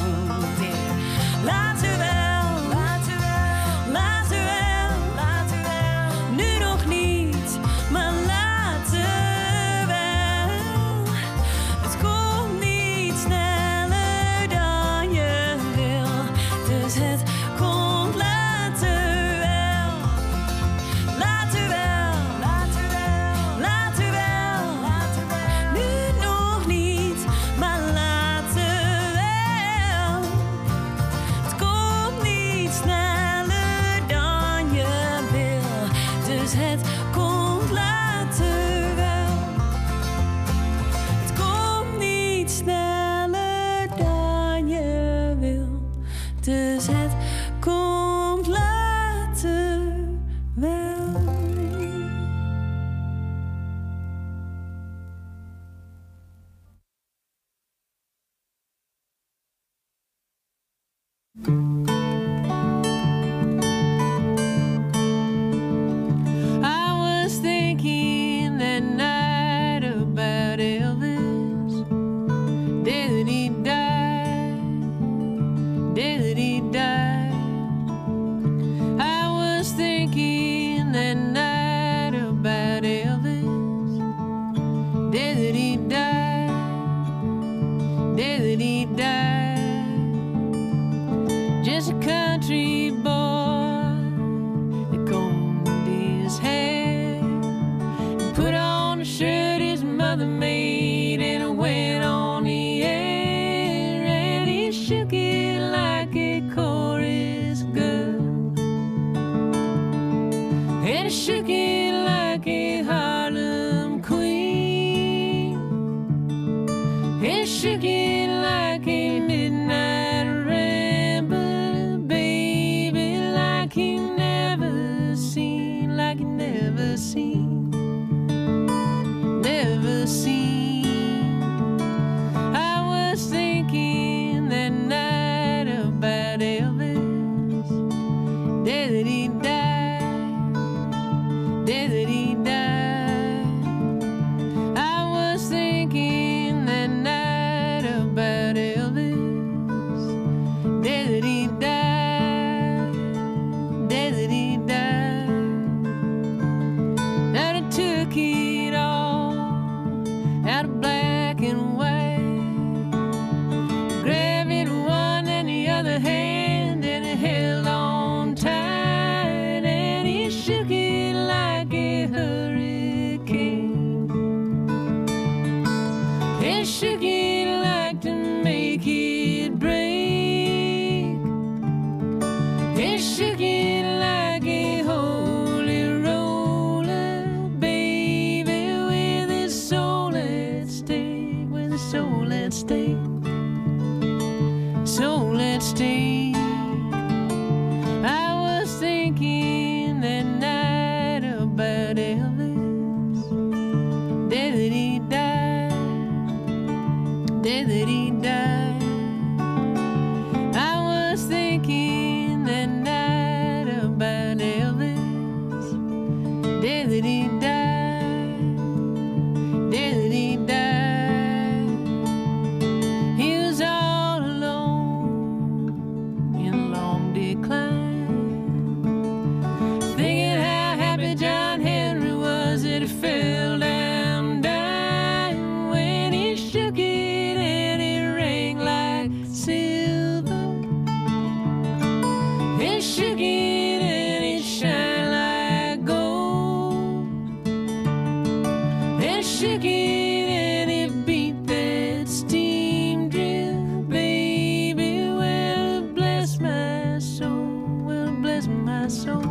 Soul.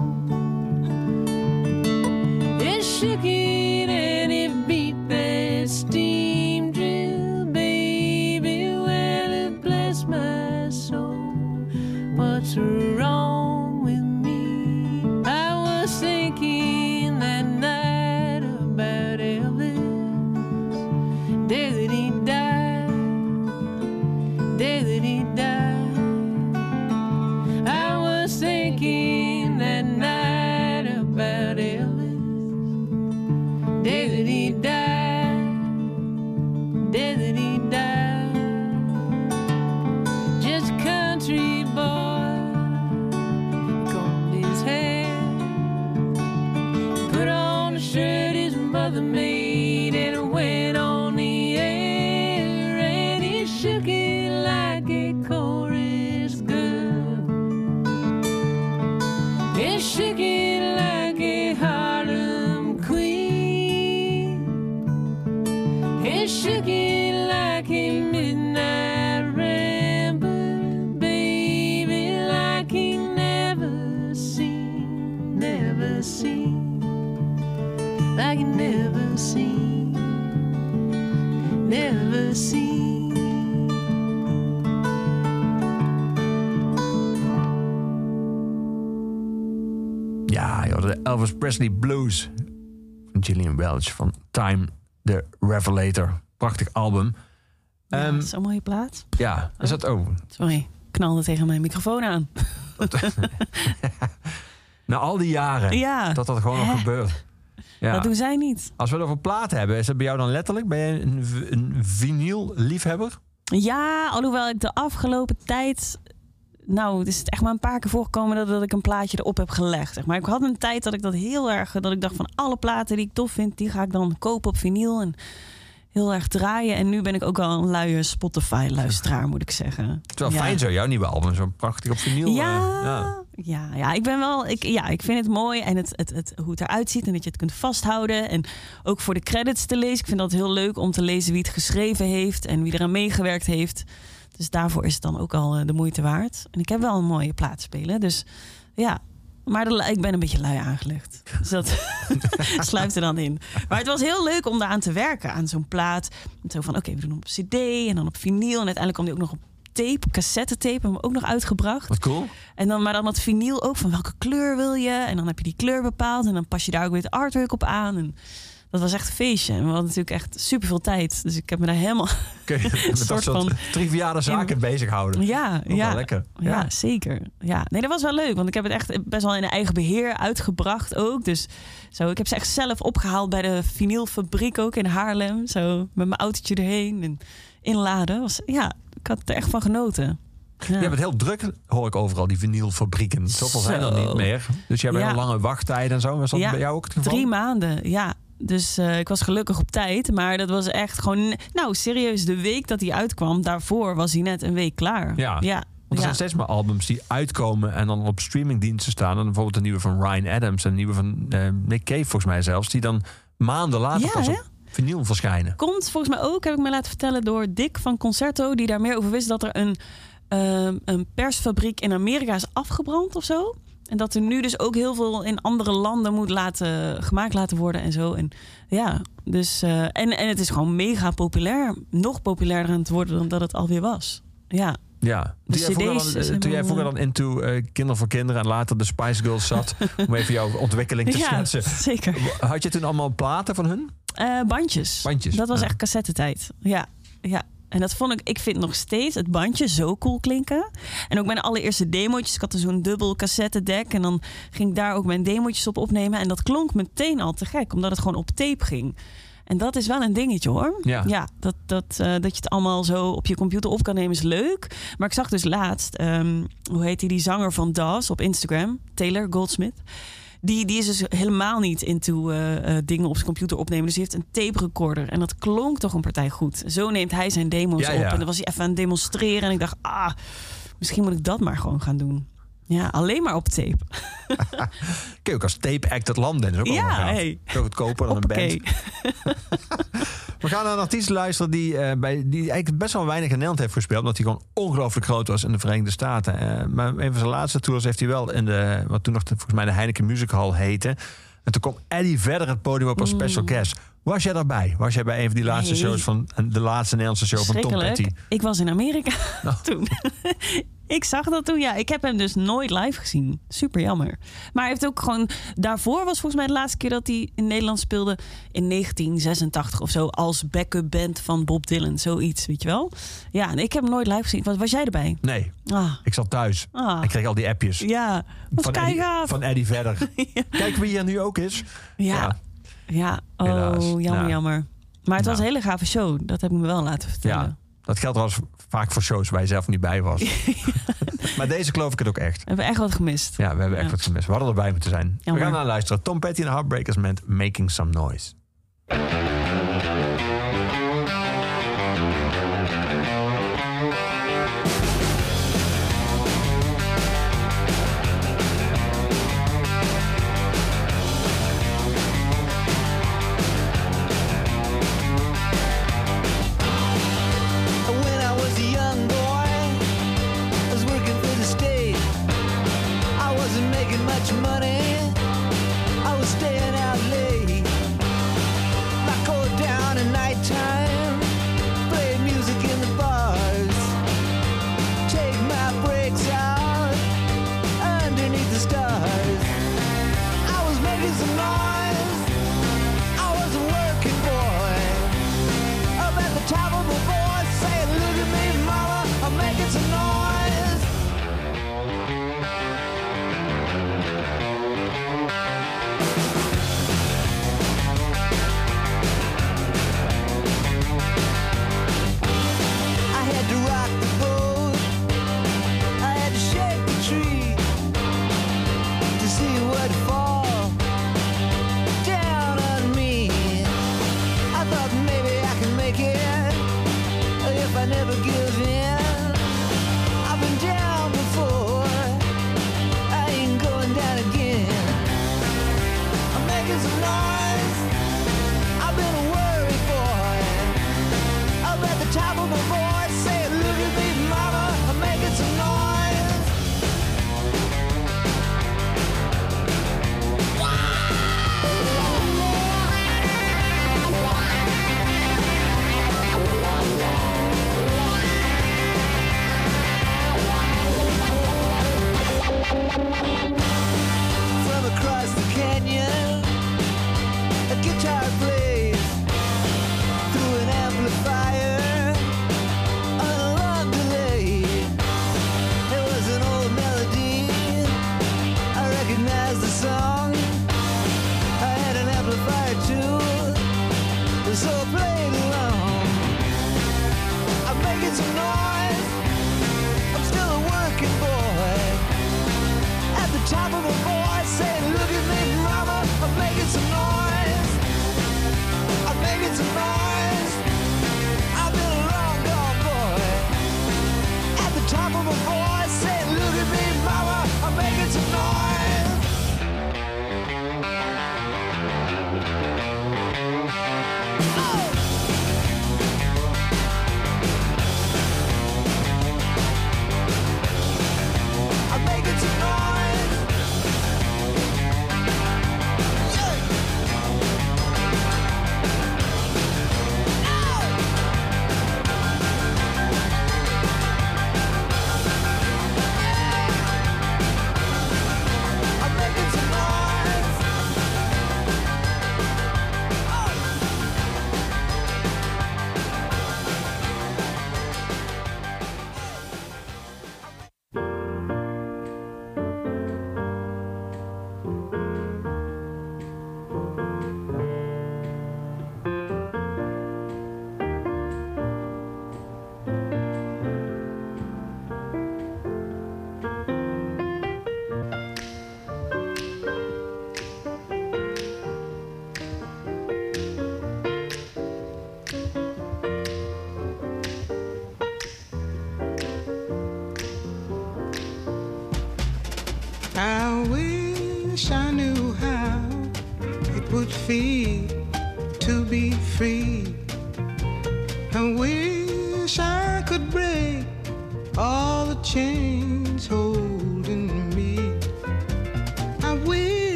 It shook it Van Time the Revelator. Prachtig album. Ja, Ehm, dat is een mooie plaat. ja, is dat ook? Sorry, ik knalde tegen mijn microfoon aan. Na al die jaren Ja. dat dat gewoon Hè? nog gebeurt. Ja. Dat doen zij niet. Als we het over platen hebben, is dat bij jou dan letterlijk? Ben je een, een vinyl-liefhebber? Ja, alhoewel ik de afgelopen tijd... Nou, het is echt maar een paar keer voorgekomen dat, dat ik een plaatje erop heb gelegd. Zeg maar ik had een tijd dat ik dat heel erg... Dat ik dacht van alle platen die ik tof vind, die ga ik dan kopen op vinyl. En heel erg draaien. En nu ben ik ook wel een luie Spotify-luisteraar, moet ik zeggen. Het is wel Ja. fijn zo, jouw nieuwe album. Zo prachtig op vinyl. Ja, eh, ja. ja. Ja, ik ben wel. Ik, ja, ik vind het mooi en het, het, het, hoe het eruit ziet en dat je het kunt vasthouden. En ook voor de credits te lezen. Ik vind dat heel leuk om te lezen wie het geschreven heeft en wie eraan meegewerkt heeft. Dus daarvoor is het dan ook al eh, de moeite waard. En ik heb wel een mooie plaat spelen. Dus ja, Maar de, ik ben een beetje lui aangelegd. Dus dat sluipt er dan in. Maar het was heel leuk om daaraan te werken. Aan zo'n plaat. Zo van, oké, we doen hem op cd en dan op vinyl. En uiteindelijk kwam die ook nog op tape, cassettetape. Hebben we ook nog uitgebracht. Wat cool. En dan, maar dan het vinyl ook van welke kleur wil je? En dan heb je die kleur bepaald. En dan pas je daar ook weer het artwork op aan. En dat was echt een feestje. En we hadden natuurlijk echt super veel tijd. Dus ik heb me daar helemaal... Kun je met soort van- triviale zaken bezighouden? Ja, ja. lekker. Ja. zeker. Ja, nee, dat was wel leuk. Want ik heb het echt best wel in eigen beheer uitgebracht ook. Dus zo, ik heb ze echt zelf opgehaald bij de vinylfabriek ook in Haarlem. Zo met mijn autootje erheen en inladen. Was, ja, ik had er echt van genoten. Ja. Je bent heel druk, hoor ik overal, die vinylfabrieken. Zoveel zijn er niet meer. Dus je hebt Ja. heel lange wachttijden en zo. Was dat Ja, bij jou ook het geval? Drie maanden, ja. Dus eh, ik was gelukkig op tijd. Maar dat was echt gewoon... Nou, serieus, de week dat hij uitkwam... daarvoor was hij net een week klaar. Ja. ja. Want er zijn steeds meer albums die uitkomen en dan op streamingdiensten staan. En bijvoorbeeld de nieuwe van Ryan Adams en de nieuwe van eh, Nick Cave volgens mij zelfs. Die dan maanden later Ja, pas op vinyl verschijnen. Komt volgens mij ook, heb ik me laten vertellen, door Dick van Concerto... die daar meer over wist dat er een, ehm, een persfabriek in Amerika is afgebrand of zo. En dat er nu dus ook heel veel in andere landen moet laten, gemaakt laten worden en zo. En ja, dus... eh, en, en het is gewoon mega populair. Nog populairder aan het worden dan dat het alweer was. Ja, Ja. Toen jij vroeger dan, eh, toen jij vroeger dan into eh, Kinderen voor Kinderen en later de Spice Girls zat, om even jouw ontwikkeling te ja schetsen. zeker. Had je toen allemaal platen van hun? Eh, bandjes. Bandjes, Dat was ja. echt cassettetijd. Ja, ja. En dat vond ik, ik vind nog steeds het bandje zo cool klinken. En ook mijn allereerste demootjes. Ik had zo'n dubbel cassettedek. En dan ging ik daar ook mijn demootjes op opnemen. En dat klonk meteen al te gek, omdat het gewoon op tape ging. En dat is wel een dingetje hoor. Ja. dat, dat, eh, dat je het allemaal zo op je computer op kan nemen is leuk. Maar ik zag dus laatst, ehm, hoe heet die, die zanger van Das op Instagram, Taylor Goldsmith. Die, die is dus helemaal niet into eh, eh, dingen op zijn computer opnemen. Dus die heeft een tape recorder. En dat klonk toch een partij goed. Zo neemt hij zijn demo's Ja, op. ja. En dan was hij even aan het demonstreren. En ik dacht, ah, misschien moet ik dat maar gewoon gaan doen. Ja, alleen maar op tape. Kun je ook als tape act het land in. is ook Ja, hey. Veel goedkoper dan een band. We gaan naar een artiest luisteren die, eh, bij, die eigenlijk best wel weinig in Nederland heeft gespeeld. Omdat hij gewoon ongelooflijk groot was in de Verenigde Staten. Eh, maar een van zijn laatste tours heeft hij wel in de, wat toen nog de- volgens mij de Heineken Music Hall heette. En toen kwam Eddie verder het podium op als special guest. Was jij daarbij? Was jij bij een van die laatste Nee. shows van de laatste Nederlandse show van Tom. Petty? Ik was in Amerika Oh. toen. ik zag dat toen, ja. Ik heb hem dus nooit live gezien. Super jammer. Maar hij heeft ook gewoon... Daarvoor was volgens mij de laatste keer dat hij in Nederland speelde... in 1986 of zo. Als backup band van Bob Dylan. Zoiets, weet je wel? Ja, en ik heb hem nooit live gezien. Was, was jij erbij? Nee, Ah, ik zat thuis. ah. Ik kreeg al die appjes. Ja, was van, Eddie, van Eddie verder. Kijk wie hier nu ook is. Ja, ja. Oh, Helaas. jammer, jammer. Maar het was Nou. een hele gave show. Dat heb ik me wel laten vertellen. Ja, dat geldt trouwens vaak voor shows waar je zelf niet bij was. maar deze geloof ik het ook echt. We hebben echt wat gemist. Ja, we hebben echt Ja. wat gemist. We hadden erbij moeten zijn. Jammer. We gaan naar luisteren. Tom Petty en de Heartbreakers met Making Some Noise.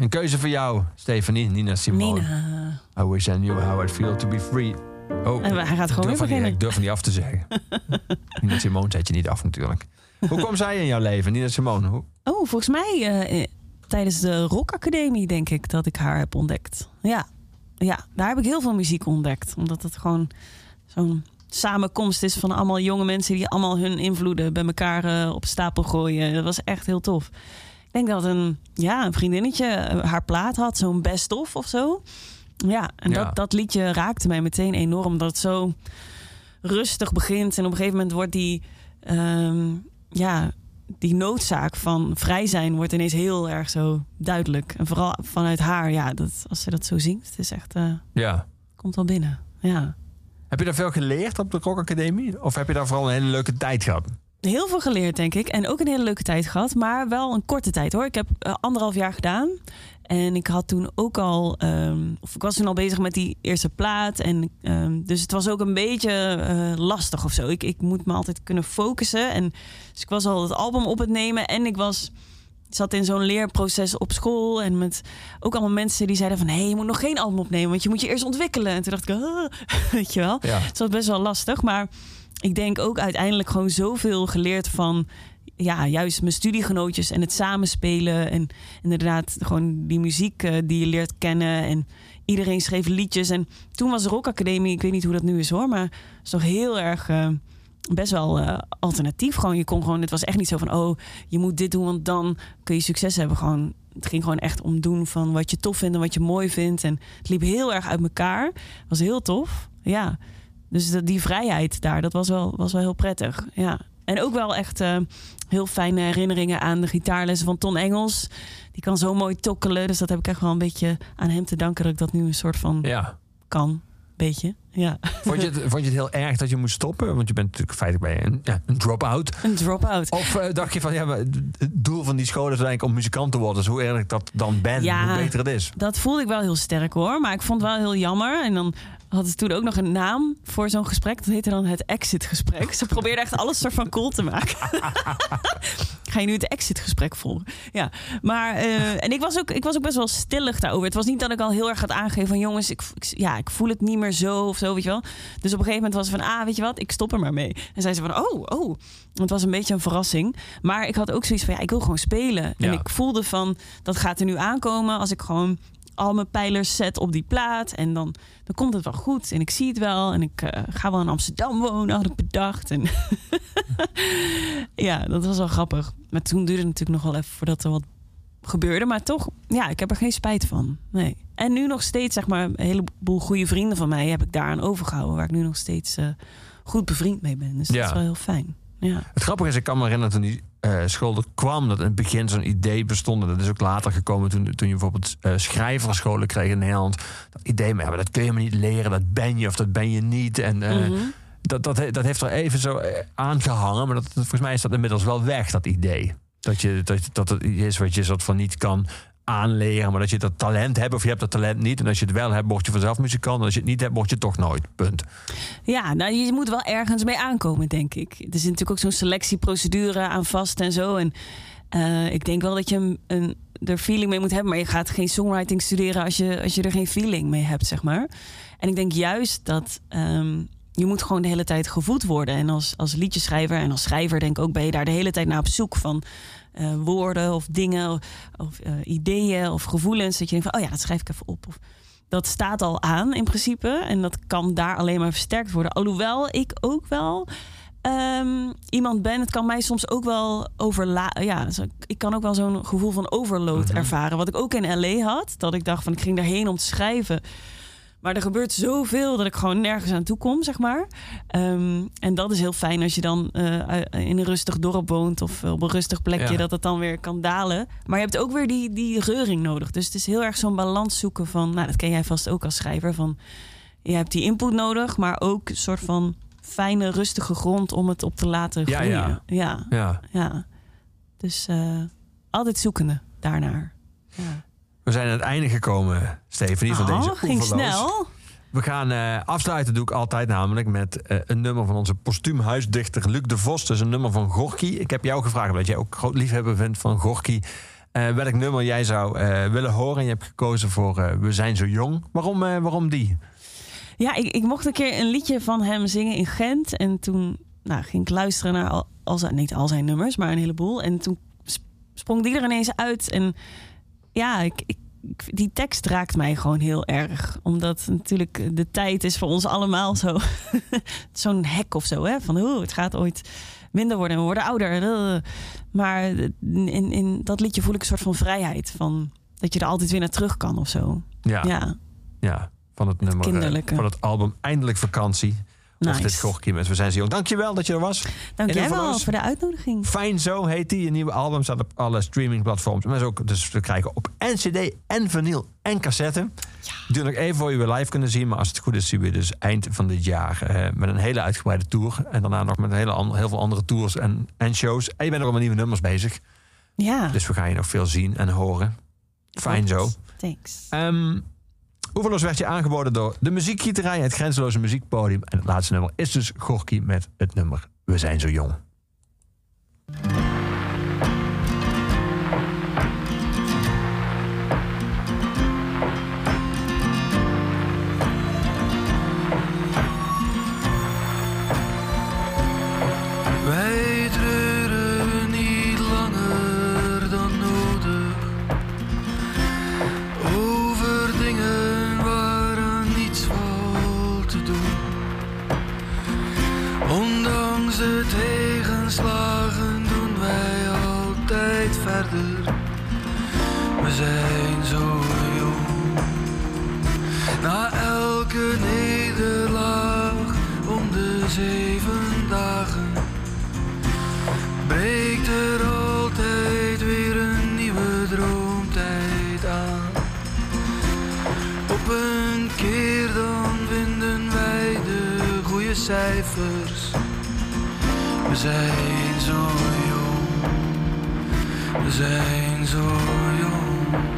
Een keuze voor jou, Stefanie, Nina Simone. Nina. I wish I knew how it feel to be free. Oh, En hij gaat gewoon ik durf weer beginnen. Ik durf die af te zeggen. Nina Simone zet je niet af natuurlijk. Hoe kwam zij in jouw leven, Nina Simone? Hoe? Oh, volgens mij eh, eh, tijdens de Rock Academie denk ik dat ik haar heb ontdekt. Ja. ja, daar heb ik heel veel muziek ontdekt. Omdat het gewoon zo'n samenkomst is van allemaal jonge mensen... die allemaal hun invloeden bij elkaar eh, op stapel gooien. Dat was echt heel tof. Ik denk dat een, ja, een vriendinnetje eh, haar plaat had, zo'n best-of of zo. Ja, en Ja. Dat, dat liedje raakte mij meteen enorm. Omdat het zo rustig begint. En op een gegeven moment wordt die... ehm, ja, die noodzaak van vrij zijn wordt ineens heel erg zo duidelijk. En vooral vanuit haar, ja, dat, als ze dat zo zingt, het is echt, eh, Ja. komt wel binnen. Ja. Heb je daar veel geleerd op de Rock Academie? Of heb je daar vooral een hele leuke tijd gehad? Heel veel geleerd, denk ik. En ook een hele leuke tijd gehad. Maar wel een korte tijd hoor. Ik heb eh, anderhalf jaar gedaan. En ik had toen ook al... ehm, of ik was toen al bezig met die eerste plaat. En, ehm, dus het was ook een beetje eh, lastig of zo. Ik, ik moet me altijd kunnen focussen. En, dus ik was al het album op het nemen. En ik was... zat in zo'n leerproces op school. En met ook allemaal mensen die zeiden van... hé, hey, je moet nog geen album opnemen. Want je moet je eerst ontwikkelen. En toen dacht ik... ah, weet je wel. Ja. Het was best wel lastig. Maar ik denk ook uiteindelijk gewoon zoveel geleerd van ja, juist mijn studiegenootjes en het samenspelen. En inderdaad, gewoon die muziek eh, die je leert kennen. En iedereen schreef liedjes. En toen was Rock Academie, ik weet niet hoe dat nu is hoor, maar het is toch heel erg. eh, Best wel eh, alternatief. Gewoon, je kon gewoon, het was echt niet zo van, oh, je moet dit doen, want dan kun je succes hebben. Gewoon, het ging gewoon echt om doen van wat je tof vindt en wat je mooi vindt. En het liep heel erg uit elkaar. was heel tof. Ja. Dus die vrijheid daar, dat was wel, was wel heel prettig. Ja. En ook wel echt eh, heel fijne herinneringen aan de gitaarlessen van Ton Engels. Die kan zo mooi tokkelen. Dus dat heb ik echt wel een beetje aan hem te danken dat ik dat nu een soort van Ja. kan. Beetje. Ja. Vond je, het, vond je het heel erg dat je moest stoppen? Want je bent natuurlijk feitelijk bij een, ja, een drop-out. Een drop-out. Of eh, dacht je van, ja, maar het doel van die school is uiteindelijk om muzikant te worden. Dus hoe erg ik dat dan ben, Ja. hoe beter het is. Dat voelde ik wel heel sterk hoor. Maar ik vond het wel heel jammer. En dan hadden ze toen ook nog een naam voor zo'n gesprek. Dat heette dan het exit-gesprek. Ze probeerden echt alles soort van cool te maken. Ga je nu het exit-gesprek volgen? Ja, maar eh, en ik was, ook, ik was ook best wel stillig daarover. Het was niet dat ik al heel erg had aangegeven van jongens, ik, ik- ja, ik voel het niet meer zo of zo, weet je wel. Dus op een gegeven moment was het van, ah, weet je wat, ik stop er maar mee. En zei ze van, oh, oh. Het was een beetje een verrassing. Maar ik had ook zoiets van, ja, ik wil gewoon spelen. En Ja. ik voelde van, dat gaat er nu aankomen als ik gewoon al mijn pijlers zet op die plaat. En dan, dan komt het wel goed. En ik zie het wel. En ik eh, ga wel in Amsterdam wonen, had ik bedacht. En ja, dat was wel grappig. Maar toen duurde het natuurlijk nog wel even voordat er wat gebeurde. Maar toch, ja, ik heb er geen spijt van. Nee. En nu nog steeds, zeg maar, een heleboel goede vrienden van mij heb ik daaraan overgehouden. Waar ik nu nog steeds eh, goed bevriend mee ben. Dus Ja. dat is wel heel fijn. Ja. Het grappige is, ik kan me herinneren toen die school er kwam, dat in het begin zo'n idee bestond. En dat is ook later gekomen toen, toen je bijvoorbeeld eh, schrijverscholen kreeg in Nederland. Dat idee, maar, ja, maar dat kun je maar niet leren, dat ben je of dat ben je niet. En eh, Mhm. dat, dat, dat heeft er even zo eh, aangehangen, maar dat, volgens mij is dat inmiddels wel weg, dat idee. Dat, je, dat, dat het iets is wat je soort van niet kan aanleren, maar dat je dat talent hebt of je hebt dat talent niet. En als je het wel hebt, word je vanzelf muzikant. En als je het niet hebt, word je toch nooit. Punt. Ja, nou, je moet wel ergens mee aankomen, denk ik. Er zit natuurlijk ook zo'n selectieprocedure aan vast en zo. En eh, ik denk wel dat je een, een, er feeling mee moet hebben. Maar je gaat geen songwriting studeren als je, als je er geen feeling mee hebt, zeg maar. En ik denk juist dat ehm, je moet gewoon de hele tijd gevoed worden. En als, als liedjeschrijver en als schrijver denk ik ook... ben je daar de hele tijd naar op zoek van eh, woorden of dingen... of, of, eh, ideeën of gevoelens. Dat je denkt van, oh ja, dat schrijf ik even op. Of, dat staat al aan in principe. En dat kan daar alleen maar versterkt worden. Alhoewel ik ook wel ehm, iemand ben. Het kan mij soms ook wel overla... Ja, ik kan ook wel zo'n gevoel van overload ervaren. Wat ik ook in L.A. had. Dat ik dacht van ik ging daarheen om te schrijven. Maar er gebeurt zoveel dat ik gewoon nergens aan toe kom, zeg maar. Ehm, en dat is heel fijn als je dan eh, in een rustig dorp woont of op een rustig plekje, Ja. dat het dan weer kan dalen. Maar je hebt ook weer die, die reuring nodig. Dus het is heel erg zo'n balans zoeken van, nou, dat ken jij vast ook als schrijver. Van je hebt die input nodig, maar ook een soort van fijne, rustige grond om het op te laten groeien. ja. ja. Ja. ja. Dus eh, altijd zoekende daarnaar. Ja. We zijn aan het einde gekomen, Stephanie, van Oh, deze ging snel. We gaan eh, afsluiten, doe ik altijd namelijk, met eh, een nummer van onze postuum huisdichter Luc de Vos. Dus een nummer van Gorky. Ik heb jou gevraagd, omdat jij ook groot liefhebber bent van Gorky. eh, welk nummer jij zou willen horen. En je hebt gekozen voor We zijn zo jong. Waarom, waarom die? Ja, ik, ik mocht een keer een liedje van hem zingen in Gent. En toen nou, ging ik luisteren naar al, al zijn, niet al zijn nummers, maar een heleboel. En toen sp- sprong die er ineens uit. En ja, ik, die tekst raakt mij gewoon heel erg. Omdat natuurlijk de tijd is voor ons allemaal zo. Zo'n hek of zo, hè? Van oeh, het gaat ooit minder worden en we worden ouder. Maar in, in dat liedje voel ik een soort van vrijheid. Van dat je er altijd weer naar terug kan of zo. Ja, ja. Ja, van het nummer, eh, kinderlijke. van het album Eindelijk Vakantie. Of nice. dit Gorky met We zijn zo jong. Dankjewel dat je er was. Dank En jij Overloos. wel voor de uitnodiging. Fijn Zo heet die. Een nieuwe album staat op alle streamingplatforms. Maar is ook dus te krijgen op NCD en vinyl en cassette. Duurt nog even voor je weer live kunnen zien. Maar als het goed is, zien we je dus eind van dit jaar eh, met een hele uitgebreide tour. En daarna nog met een hele heel veel andere tours en, en shows. En je bent ook met nieuwe nummers bezig. Ja, Dus we gaan je nog veel zien en horen. Fijn zo. thanks. Ehm Oeverloos werd je aangeboden door de muziekgieterij, het grenzeloze muziekpodium. En het laatste nummer is dus Gorky met het nummer We zijn zo jong. We zijn zo jong, we zijn zo jong.